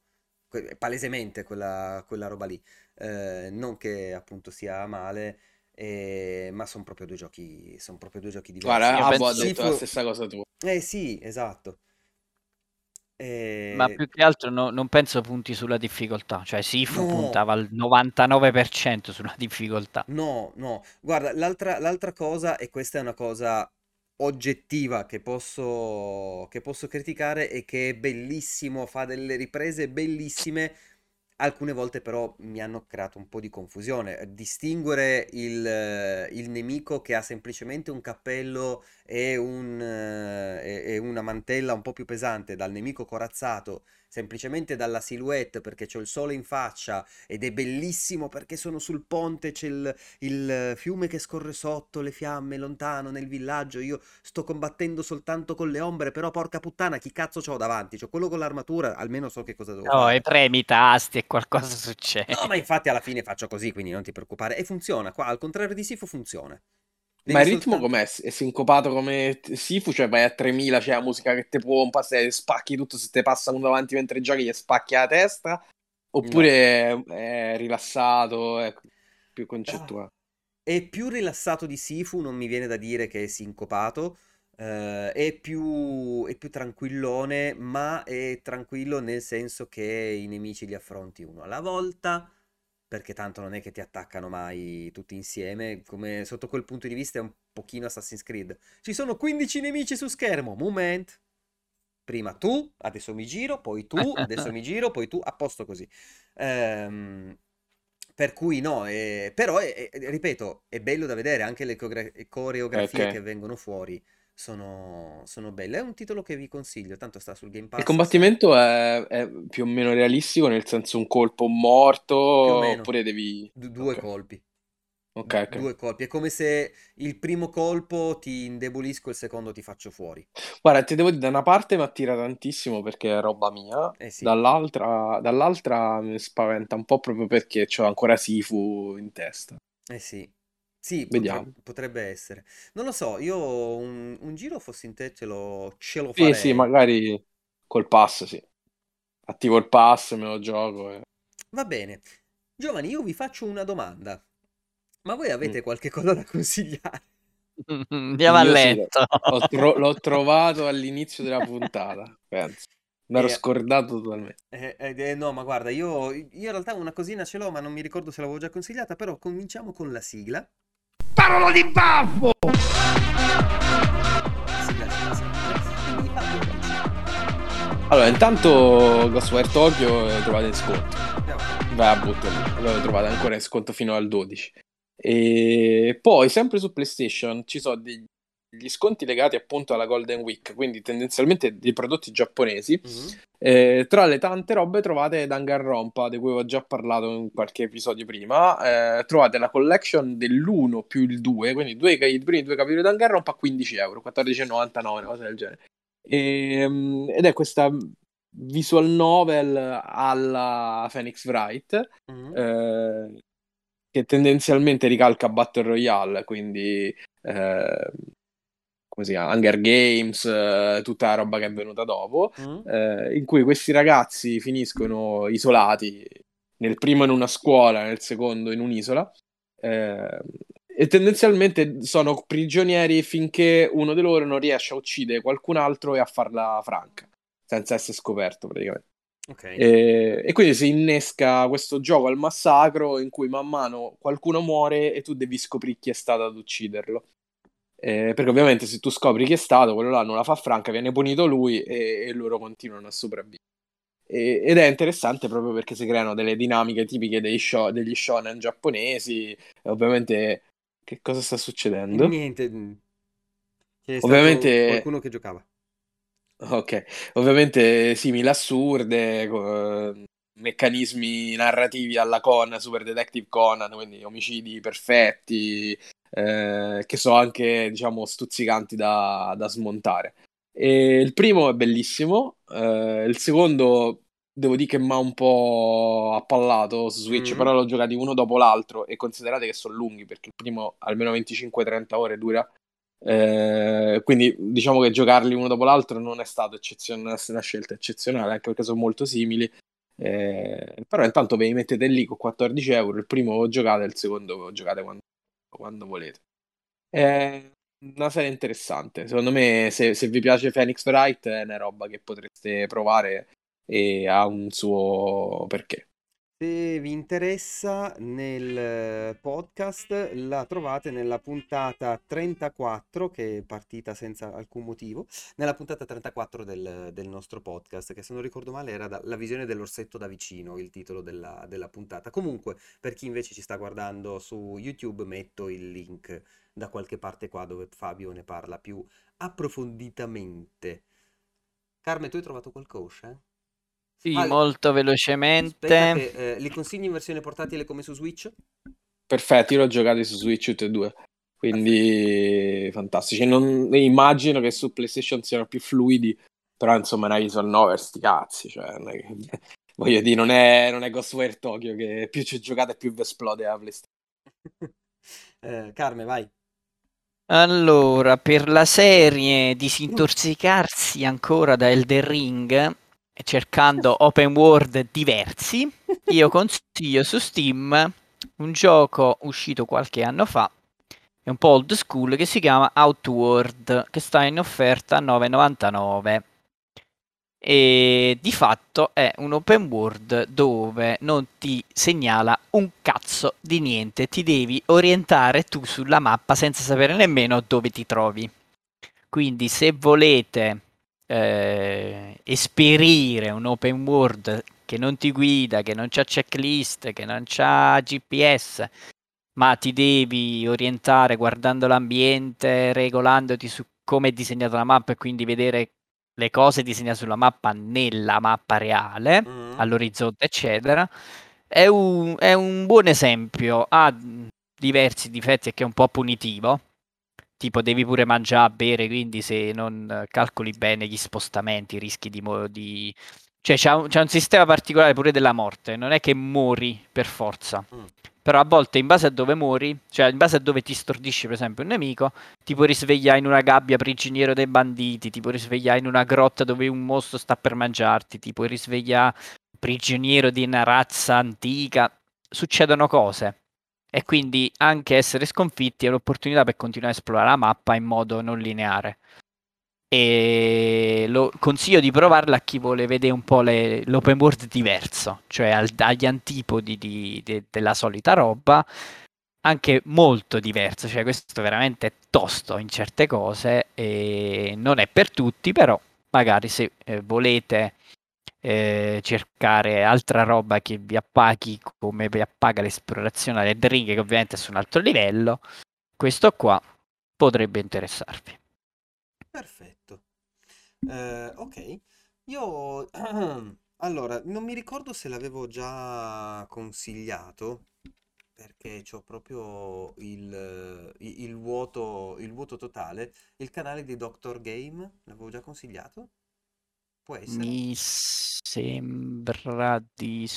Palesemente quella, quella roba lì. Eh, non che appunto sia male, eh, ma sono proprio due giochi, sono proprio due giochi diversi. Guarda, Io Abbo ha detto la stessa cosa tu. Eh sì, esatto. Eh, Ma più che altro no- non penso punti sulla difficoltà. Cioè, Sifu No. puntava al 99% sulla difficoltà. No, no, guarda, l'altra l'altra cosa, e questa è una cosa oggettiva che posso, che posso criticare, è che è bellissimo, fa delle riprese bellissime, alcune volte però mi hanno creato un po' di confusione. Distinguere il, il nemico che ha semplicemente un cappello e, un, e- e una mantella un po' più pesante dal nemico corazzato, semplicemente dalla silhouette perché c'ho il sole in faccia ed è bellissimo perché sono sul ponte, c'è il, il fiume che scorre sotto, le fiamme lontano nel villaggio, io sto combattendo soltanto con le ombre, però porca puttana, chi cazzo c'ho davanti? C'ho quello con l'armatura, almeno so che cosa devo No, fare. e premi i tasti e qualcosa succede. No, ma infatti alla fine faccio così, quindi non ti preoccupare. E funziona, qua al contrario di Sifu funziona. Ma il ritmo soltanto- com'è? È sincopato come Sifu? Cioè vai a 3000, c'è la musica che te pompa, se spacchi tutto, se te passa uno davanti mentre giochi gli spacchi la testa? Oppure è, è rilassato, è più concettuale? È più rilassato di Sifu, non mi viene da dire che è sincopato. eh, è più, è più tranquillone, ma è tranquillo nel senso che i nemici li affronti uno alla volta, perché tanto non è che ti attaccano mai tutti insieme. Come sotto quel punto di vista è un pochino Assassin's Creed. Ci sono 15 nemici su schermo. Moment. Prima tu, adesso mi giro, poi tu, adesso mi [LAUGHS] giro, poi tu, a posto così. Ehm, per cui no, eh, però è- ripeto, è bello da vedere, anche le coreogra- coreografie Ok. che vengono fuori sono, sono belle. È un titolo che vi consiglio, tanto sta sul Game Pass. Il combattimento è, è più o meno realistico, nel senso un colpo morto, oppure devi... Du- due ok. colpi. Ok, ok. Due colpi. È come se il primo colpo ti indebolisco, il secondo ti faccio fuori. Guarda, ti devo dire, da una parte mi attira tantissimo perché è roba mia, Eh sì. dall'altra, dall'altra mi spaventa un po' proprio perché ho ancora Sifu in testa. Eh sì. Sì, Vediamo. potre- potrebbe essere. Non lo so, io un, un giro fossi in te ce lo, ce lo Sì, farei. sì, magari col pass, sì. Attivo il pass, me lo gioco. e- Va bene. Giovanni, io vi faccio una domanda. Ma voi avete Mm. qualche [LAUGHS] cosa da consigliare? [LAUGHS] Andiamo a Io sì, letto. L'ho, tro- [LAUGHS] l'ho trovato all'inizio della puntata, penso. Mi ero Eh, scordato totalmente. Eh, eh, eh, no, ma guarda, io, io in realtà una cosina ce l'ho, ma non mi ricordo se l'avevo già consigliata, però cominciamo con la sigla. Parola di baffo! Allora, intanto Ghostwire Tokyo lo trovate in sconto. Vai a buttarlo, lo trovate ancora in sconto fino al 12. E poi, sempre su PlayStation, ci sono dei- gli sconti legati appunto alla Golden Week, quindi tendenzialmente dei prodotti giapponesi. Mhm. Eh, tra le tante robe trovate Danganronpa, di cui ho già parlato in qualche episodio prima. Eh, trovate la collection dell'1 più il 2, quindi due, i primi due capitoli di Danganronpa a 15 euro, 14,99, una cosa del genere. Ehm, ed è questa visual novel alla Phoenix Wright, Mhm. eh, che tendenzialmente ricalca Battle Royale, quindi eh, come si chiama? Hunger Games, eh, tutta la roba che è venuta dopo, Mhm. eh, in cui questi ragazzi finiscono isolati, nel primo in una scuola, nel secondo in un'isola, eh, e tendenzialmente sono prigionieri finché uno di loro non riesce a uccidere qualcun altro e a farla franca, senza essere scoperto praticamente. Ok. E, e quindi si innesca questo gioco al massacro in cui man mano qualcuno muore e tu devi scoprire chi è stato ad ucciderlo. Eh, perché ovviamente se tu scopri chi è stato, quello là non la fa franca, viene punito lui e, e loro continuano a sopravvivere. E- ed è interessante proprio perché si creano delle dinamiche tipiche dei sho- degli shonen giapponesi. Ovviamente, che cosa sta succedendo? Niente. mm. C'è Ovviamente- qualcuno che giocava. Ok, ovviamente simili assurde, co- meccanismi narrativi alla Conan, Super Detective Conan, quindi omicidi perfetti, eh, che sono anche, diciamo, stuzzicanti da, da smontare. E il primo è bellissimo, eh, il secondo devo dire che mi ha un po' appallato su Switch, Mhm. però l'ho giocati uno dopo l'altro e considerate che sono lunghi perché il primo almeno 25-30 ore dura. Eh, quindi diciamo che giocarli uno dopo l'altro non è stato eccezionale, una scelta eccezionale, anche perché sono molto simili. Eh, però intanto ve li mettete lì con 14 euro. Il primo lo giocate, il secondo lo giocate quando, quando volete. È una serie interessante. Secondo me, se, se vi piace Phoenix Wright, è una roba che potreste provare e ha un suo perché. Se vi interessa, nel eh, podcast la trovate nella puntata 34, che è partita senza alcun motivo, nella puntata 34 del, del nostro podcast, che se non ricordo male era da- La visione dell'orsetto da vicino, il titolo della, della puntata. Comunque, per chi invece ci sta guardando su YouTube, metto il link da qualche parte qua dove Fabio ne parla più approfonditamente. Carme, tu hai trovato qualcosa? Sì, Ah, molto velocemente. che, eh, li consigli in versione portatile come su Switch? Perfetto, io l'ho giocato su Switch tutti e due. Quindi fantastici. Non, immagino che su PlayStation siano più fluidi, però insomma, una visual novel, sti cazzi. Cioè, non è che- [LAUGHS] voglio dire, non è, non è Ghostwire Tokyo che più ci giocate più vi esplode la PlayStation. [LAUGHS] Eh, Carme, vai. Allora, per la serie disintossicarsi ancora da Elden Ring, cercando open world diversi, io consiglio su Steam un gioco uscito qualche anno fa, è un po' old school, che si chiama Outward, che sta in offerta a 9,99. E di fatto è un open world dove non ti segnala un cazzo di niente, ti devi orientare tu sulla mappa senza sapere nemmeno dove ti trovi. Quindi se volete eh, esperire un open world che non ti guida, che non c'ha checklist, che non c'ha GPS, ma ti devi orientare guardando l'ambiente, regolandoti su come è disegnata la mappa e quindi vedere le cose disegnate sulla mappa nella mappa reale, Mm. all'orizzonte, eccetera. È un, è un buon esempio. Ha diversi difetti e che è un po' punitivo. Tipo, devi pure mangiare, bere, quindi se non calcoli bene gli spostamenti, rischi di... mo- di... Cioè, c'è un, c'è un sistema particolare pure della morte. Non è che muori per forza. Mm. Però a volte, in base a dove muori, cioè in base a dove ti stordisce, per esempio, un nemico, ti puoi risvegliare in una gabbia prigioniero dei banditi, ti puoi risvegliare in una grotta dove un mostro sta per mangiarti, ti puoi risvegliare prigioniero di una razza antica. Succedono cose. E quindi anche essere sconfitti è un'opportunità per continuare a esplorare la mappa in modo non lineare. E lo consiglio di provarla a chi vuole vedere un po' le- l'open world diverso, cioè al- agli antipodi di- de- della solita roba, anche molto diverso. Cioè, questo veramente è tosto in certe cose e non è per tutti, però magari se eh, volete eh, cercare altra roba che vi appaghi come vi appaga l'esplorazione del ring, che ovviamente su un altro livello, questo qua potrebbe interessarvi. Perfetto. Eh, ok, io [CLEARS THROAT] allora non mi ricordo se l'avevo già consigliato perché c'ho proprio il, i- il vuoto, il vuoto totale. Il canale di Doctor Game l'avevo già consigliato? Può essere? Mi sembra di...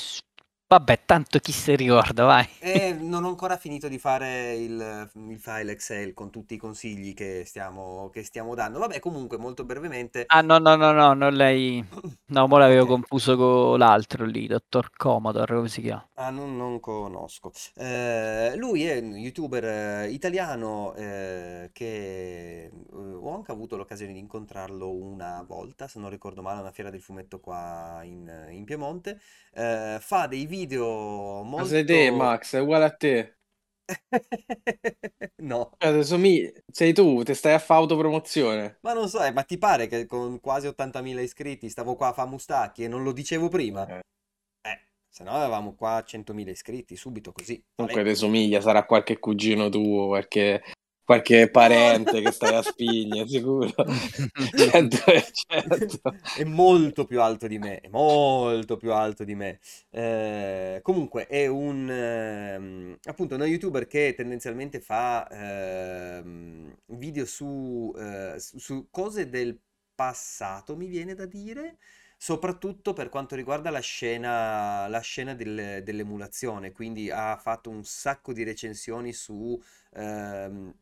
Vabbè, tanto chi si ricorda, vai. E non ho ancora finito di fare il, il file Excel con tutti i consigli che stiamo, che stiamo dando. Vabbè, comunque, molto brevemente. Ah, no, no, no, no, non lei... No, mo l'avevo Ok. confuso con l'altro lì, Dottor Commodore, come si chiama? Ah, non, non conosco. Eh, lui è un youtuber eh, italiano eh, che eh, ho anche avuto l'occasione di incontrarlo una volta, se non ricordo male, a una fiera del fumetto qua in, in Piemonte. Eh, fa dei video Ma sei te, molto... Max, è uguale a te. [LAUGHS] No, Cioè, te somigli- Sei tu, ti stai a fare autopromozione. ma non so, eh, ma ti pare che con quasi 80.000 iscritti stavo qua a fa mustacchi e non lo dicevo prima? Eh. Eh, se no avevamo qua 100.000 iscritti subito così. Comunque ti somiglia, sarà qualche cugino tuo, qualche, qualche parente che stai a spigne, [LAUGHS] sicuro. [LAUGHS] 100%. È molto più alto di me, è molto più alto di me. Eh, comunque è un ehm, appunto uno youtuber che tendenzialmente fa ehm, video su, eh, su su cose del passato, mi viene da dire, soprattutto per quanto riguarda la scena, la scena del- dell'emulazione. Quindi ha fatto un sacco di recensioni su ehm,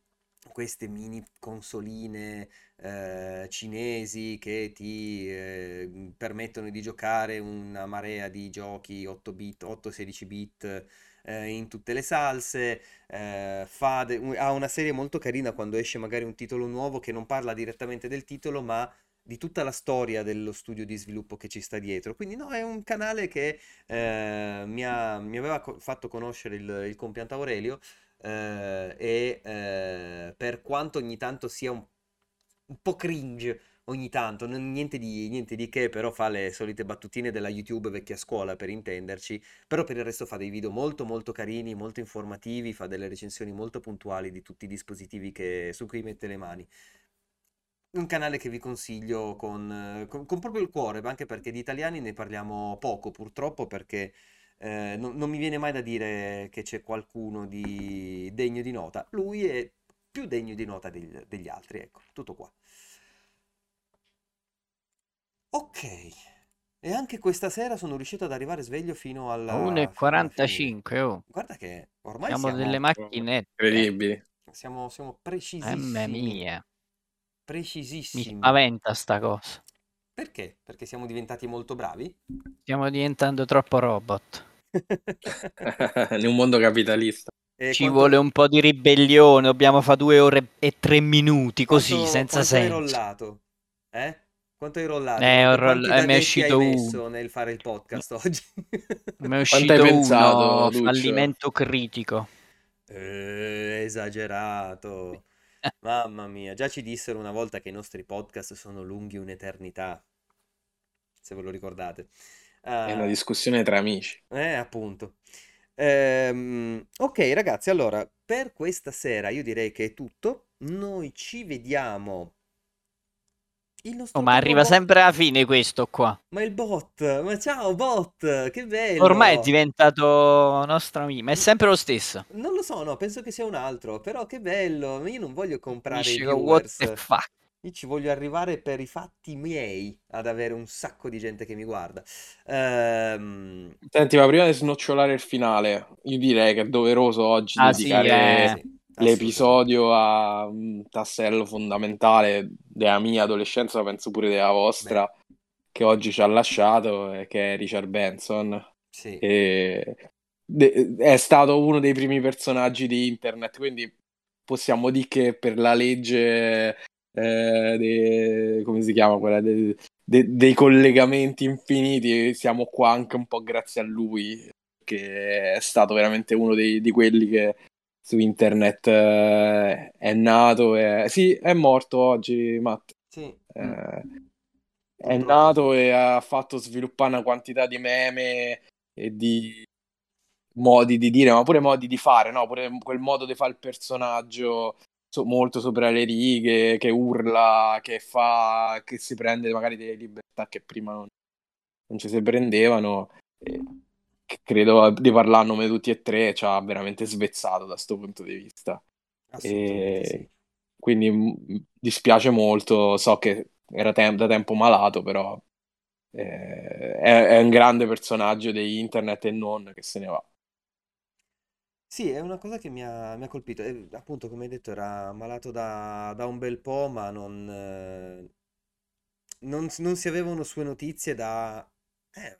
queste mini consoline eh, cinesi che ti eh, permettono di giocare una marea di giochi 8 bit, 8-16 bit eh, in tutte le salse. eh, fa de- ha una serie molto carina quando esce magari un titolo nuovo che non parla direttamente del titolo, ma di tutta la storia dello studio di sviluppo che ci sta dietro. Quindi no, è un canale che eh, mi ha- mi aveva co- fatto conoscere il, il compianto Aurelio eh, e eh, per quanto ogni tanto sia un, un po' cringe, ogni tanto, non- niente di, niente di che, però fa le solite battutine della YouTube vecchia scuola per intenderci, però per il resto fa dei video molto molto carini, molto informativi, fa delle recensioni molto puntuali di tutti i dispositivi che- su cui mette le mani. Un canale che vi consiglio con, con- con proprio il cuore, anche perché di italiani ne parliamo poco purtroppo, perché eh, non, non mi viene mai da dire che c'è qualcuno di degno di nota. Lui è più degno di nota degli, degli altri, ecco, tutto qua. Ok, e anche questa sera sono riuscito ad arrivare sveglio fino alla, fino alla fine. 1,45, oh. Guarda che ormai Siamo siamo, delle macchinette. Incredibili. siamo, siamo Mamma precisissimi, mia, mi precisissimi. spaventa sta cosa. Perché? Perché siamo diventati molto bravi? Stiamo diventando troppo robot. [LAUGHS] In un mondo capitalista. E Ci quanto- vuole un po' di ribellione, dobbiamo fare due ore e tre minuti così, quanto- senza quanto hai senso. rollato? Eh? Quanto hai rollato? Eh, ho roll- eh, mi è hai uscito messo nel fare il podcast oggi? Mi è [LAUGHS] hai uscito pensato, uno, Duccio? fallimento critico. Eh, esagerato. [LAUGHS] Mamma mia, già ci dissero una volta che i nostri podcast sono lunghi un'eternità, se ve lo ricordate. È una Ah, discussione tra amici. eh, appunto. Ehm, ok, ragazzi, allora, per questa sera io direi che è tutto. Noi ci vediamo. Il nostro Oh, ma arriva bot- sempre alla fine questo qua. Ma il bot, ma ciao bot, che bello. Ormai è diventato nostro amico, ma è sempre lo stesso. Non lo so, no, penso che sia un altro, però che bello. ma Io non voglio comprare Dice what the fuck. Io ci voglio arrivare per i fatti miei ad avere un sacco di gente che mi guarda. Ehm, Senti, ma prima di snocciolare il finale, io direi che è doveroso oggi Ah, dedicare eh. sì, assolutamente. l'episodio a un tassello fondamentale della mia adolescenza, penso pure della vostra, che oggi ci ha lasciato, e che è Richard Benson. Sì. E de- è stato uno dei primi personaggi di internet, quindi possiamo dire che per la legge, eh, de- come si chiama quella, de- de- dei collegamenti infiniti, siamo qua anche un po' grazie a lui, che è stato veramente uno dei- di quelli che su internet eh, è nato e sì, è morto oggi, Matt. Sì. Eh, è nato e ha fatto sviluppare una quantità di meme e di modi di dire, ma pure modi di fare, no? Pure quel modo di fare il personaggio so- molto sopra le righe, che urla, che fa, che si prende magari delle libertà che prima non, non ci si prendevano. E credo di parlare a nome di tutti e tre, ci ha veramente svezzato da questo punto di vista. E sì. quindi m- dispiace molto, so che era tem- da tempo malato, però eh, è, è un grande personaggio di internet e non che se ne va. Sì, è una cosa che mi ha, mi ha colpito. E, appunto, come hai detto, era malato da, da un bel po', ma non, eh, non, non si avevano sue notizie da eh,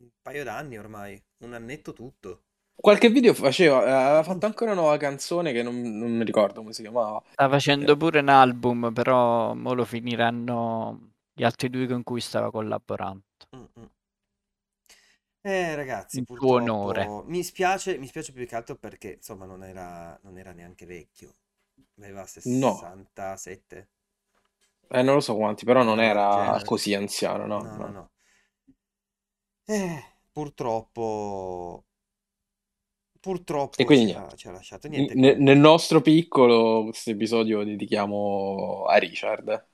un paio d'anni ormai, un annetto tutto. Qualche video faceva, eh, aveva fatto anche una nuova canzone che non, non mi ricordo come si chiamava. Sta facendo pure un album, però mo lo finiranno gli altri due con cui stava collaborando. Mm, mm. Eh, ragazzi, In suo onore. mi spiace, mi spiace più che altro perché insomma non era, non era neanche vecchio. Aveva No. 67. Eh, non lo so quanti, però non era genere. così anziano, no? No, no, no. Eh, purtroppo, purtroppo E quindi ci ha, niente. ci ha lasciato. Niente, ne- nel nostro piccolo, questo episodio lo dedichiamo a Richard.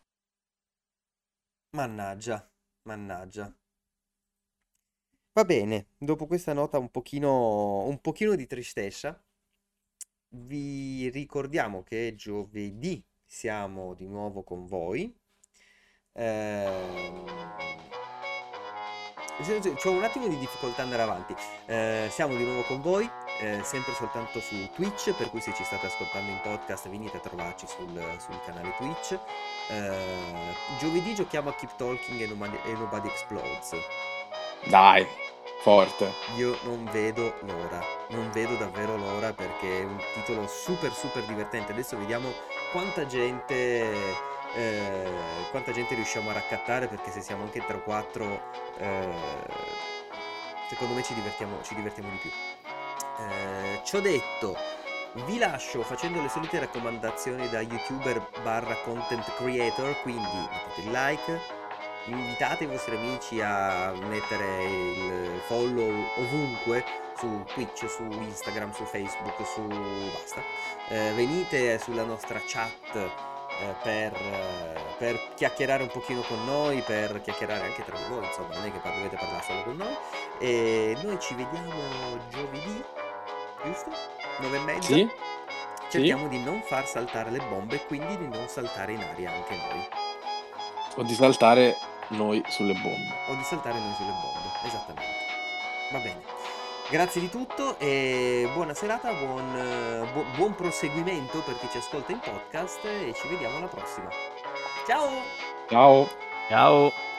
mannaggia, mannaggia. Va bene, dopo questa nota un pochino, un pochino di tristezza, vi ricordiamo che giovedì siamo di nuovo con voi. C'è- C'ho un attimo di difficoltà andare avanti. Eh, siamo di nuovo con voi, eh, sempre soltanto su Twitch, per cui se ci state ascoltando in podcast venite a trovarci sul, sul canale Twitch. Eh, giovedì giochiamo a Keep Talking e Nobody, e Nobody Explodes. Dai, forte. Io non vedo l'ora, non vedo davvero l'ora perché è un titolo super super divertente. Adesso vediamo quanta gente, eh, quanta gente riusciamo a raccattare perché se siamo anche 3 o 4, eh, secondo me ci divertiamo, ci divertiamo di più. Eh, ciò detto, vi lascio facendo le solite raccomandazioni da youtuber barra content creator, quindi mettete il like, invitate i vostri amici a mettere il follow ovunque su Twitch, su Instagram, su Facebook, su basta. Eh, venite sulla nostra chat eh, per, eh, per chiacchierare un pochino con noi, per chiacchierare anche tra di voi, insomma, non è che dovete parlare solo con noi. E noi ci vediamo giovedì, giusto? 9 e mezza. Sì? Cerchiamo di non far saltare le bombe e quindi di non saltare in aria anche noi. O di saltare noi sulle bombe. O di saltare noi sulle bombe, esattamente. Va bene. Grazie di tutto e buona serata, buon, eh, bu- buon proseguimento per chi ci ascolta in podcast e ci vediamo alla prossima. Ciao! Ciao! Ciao!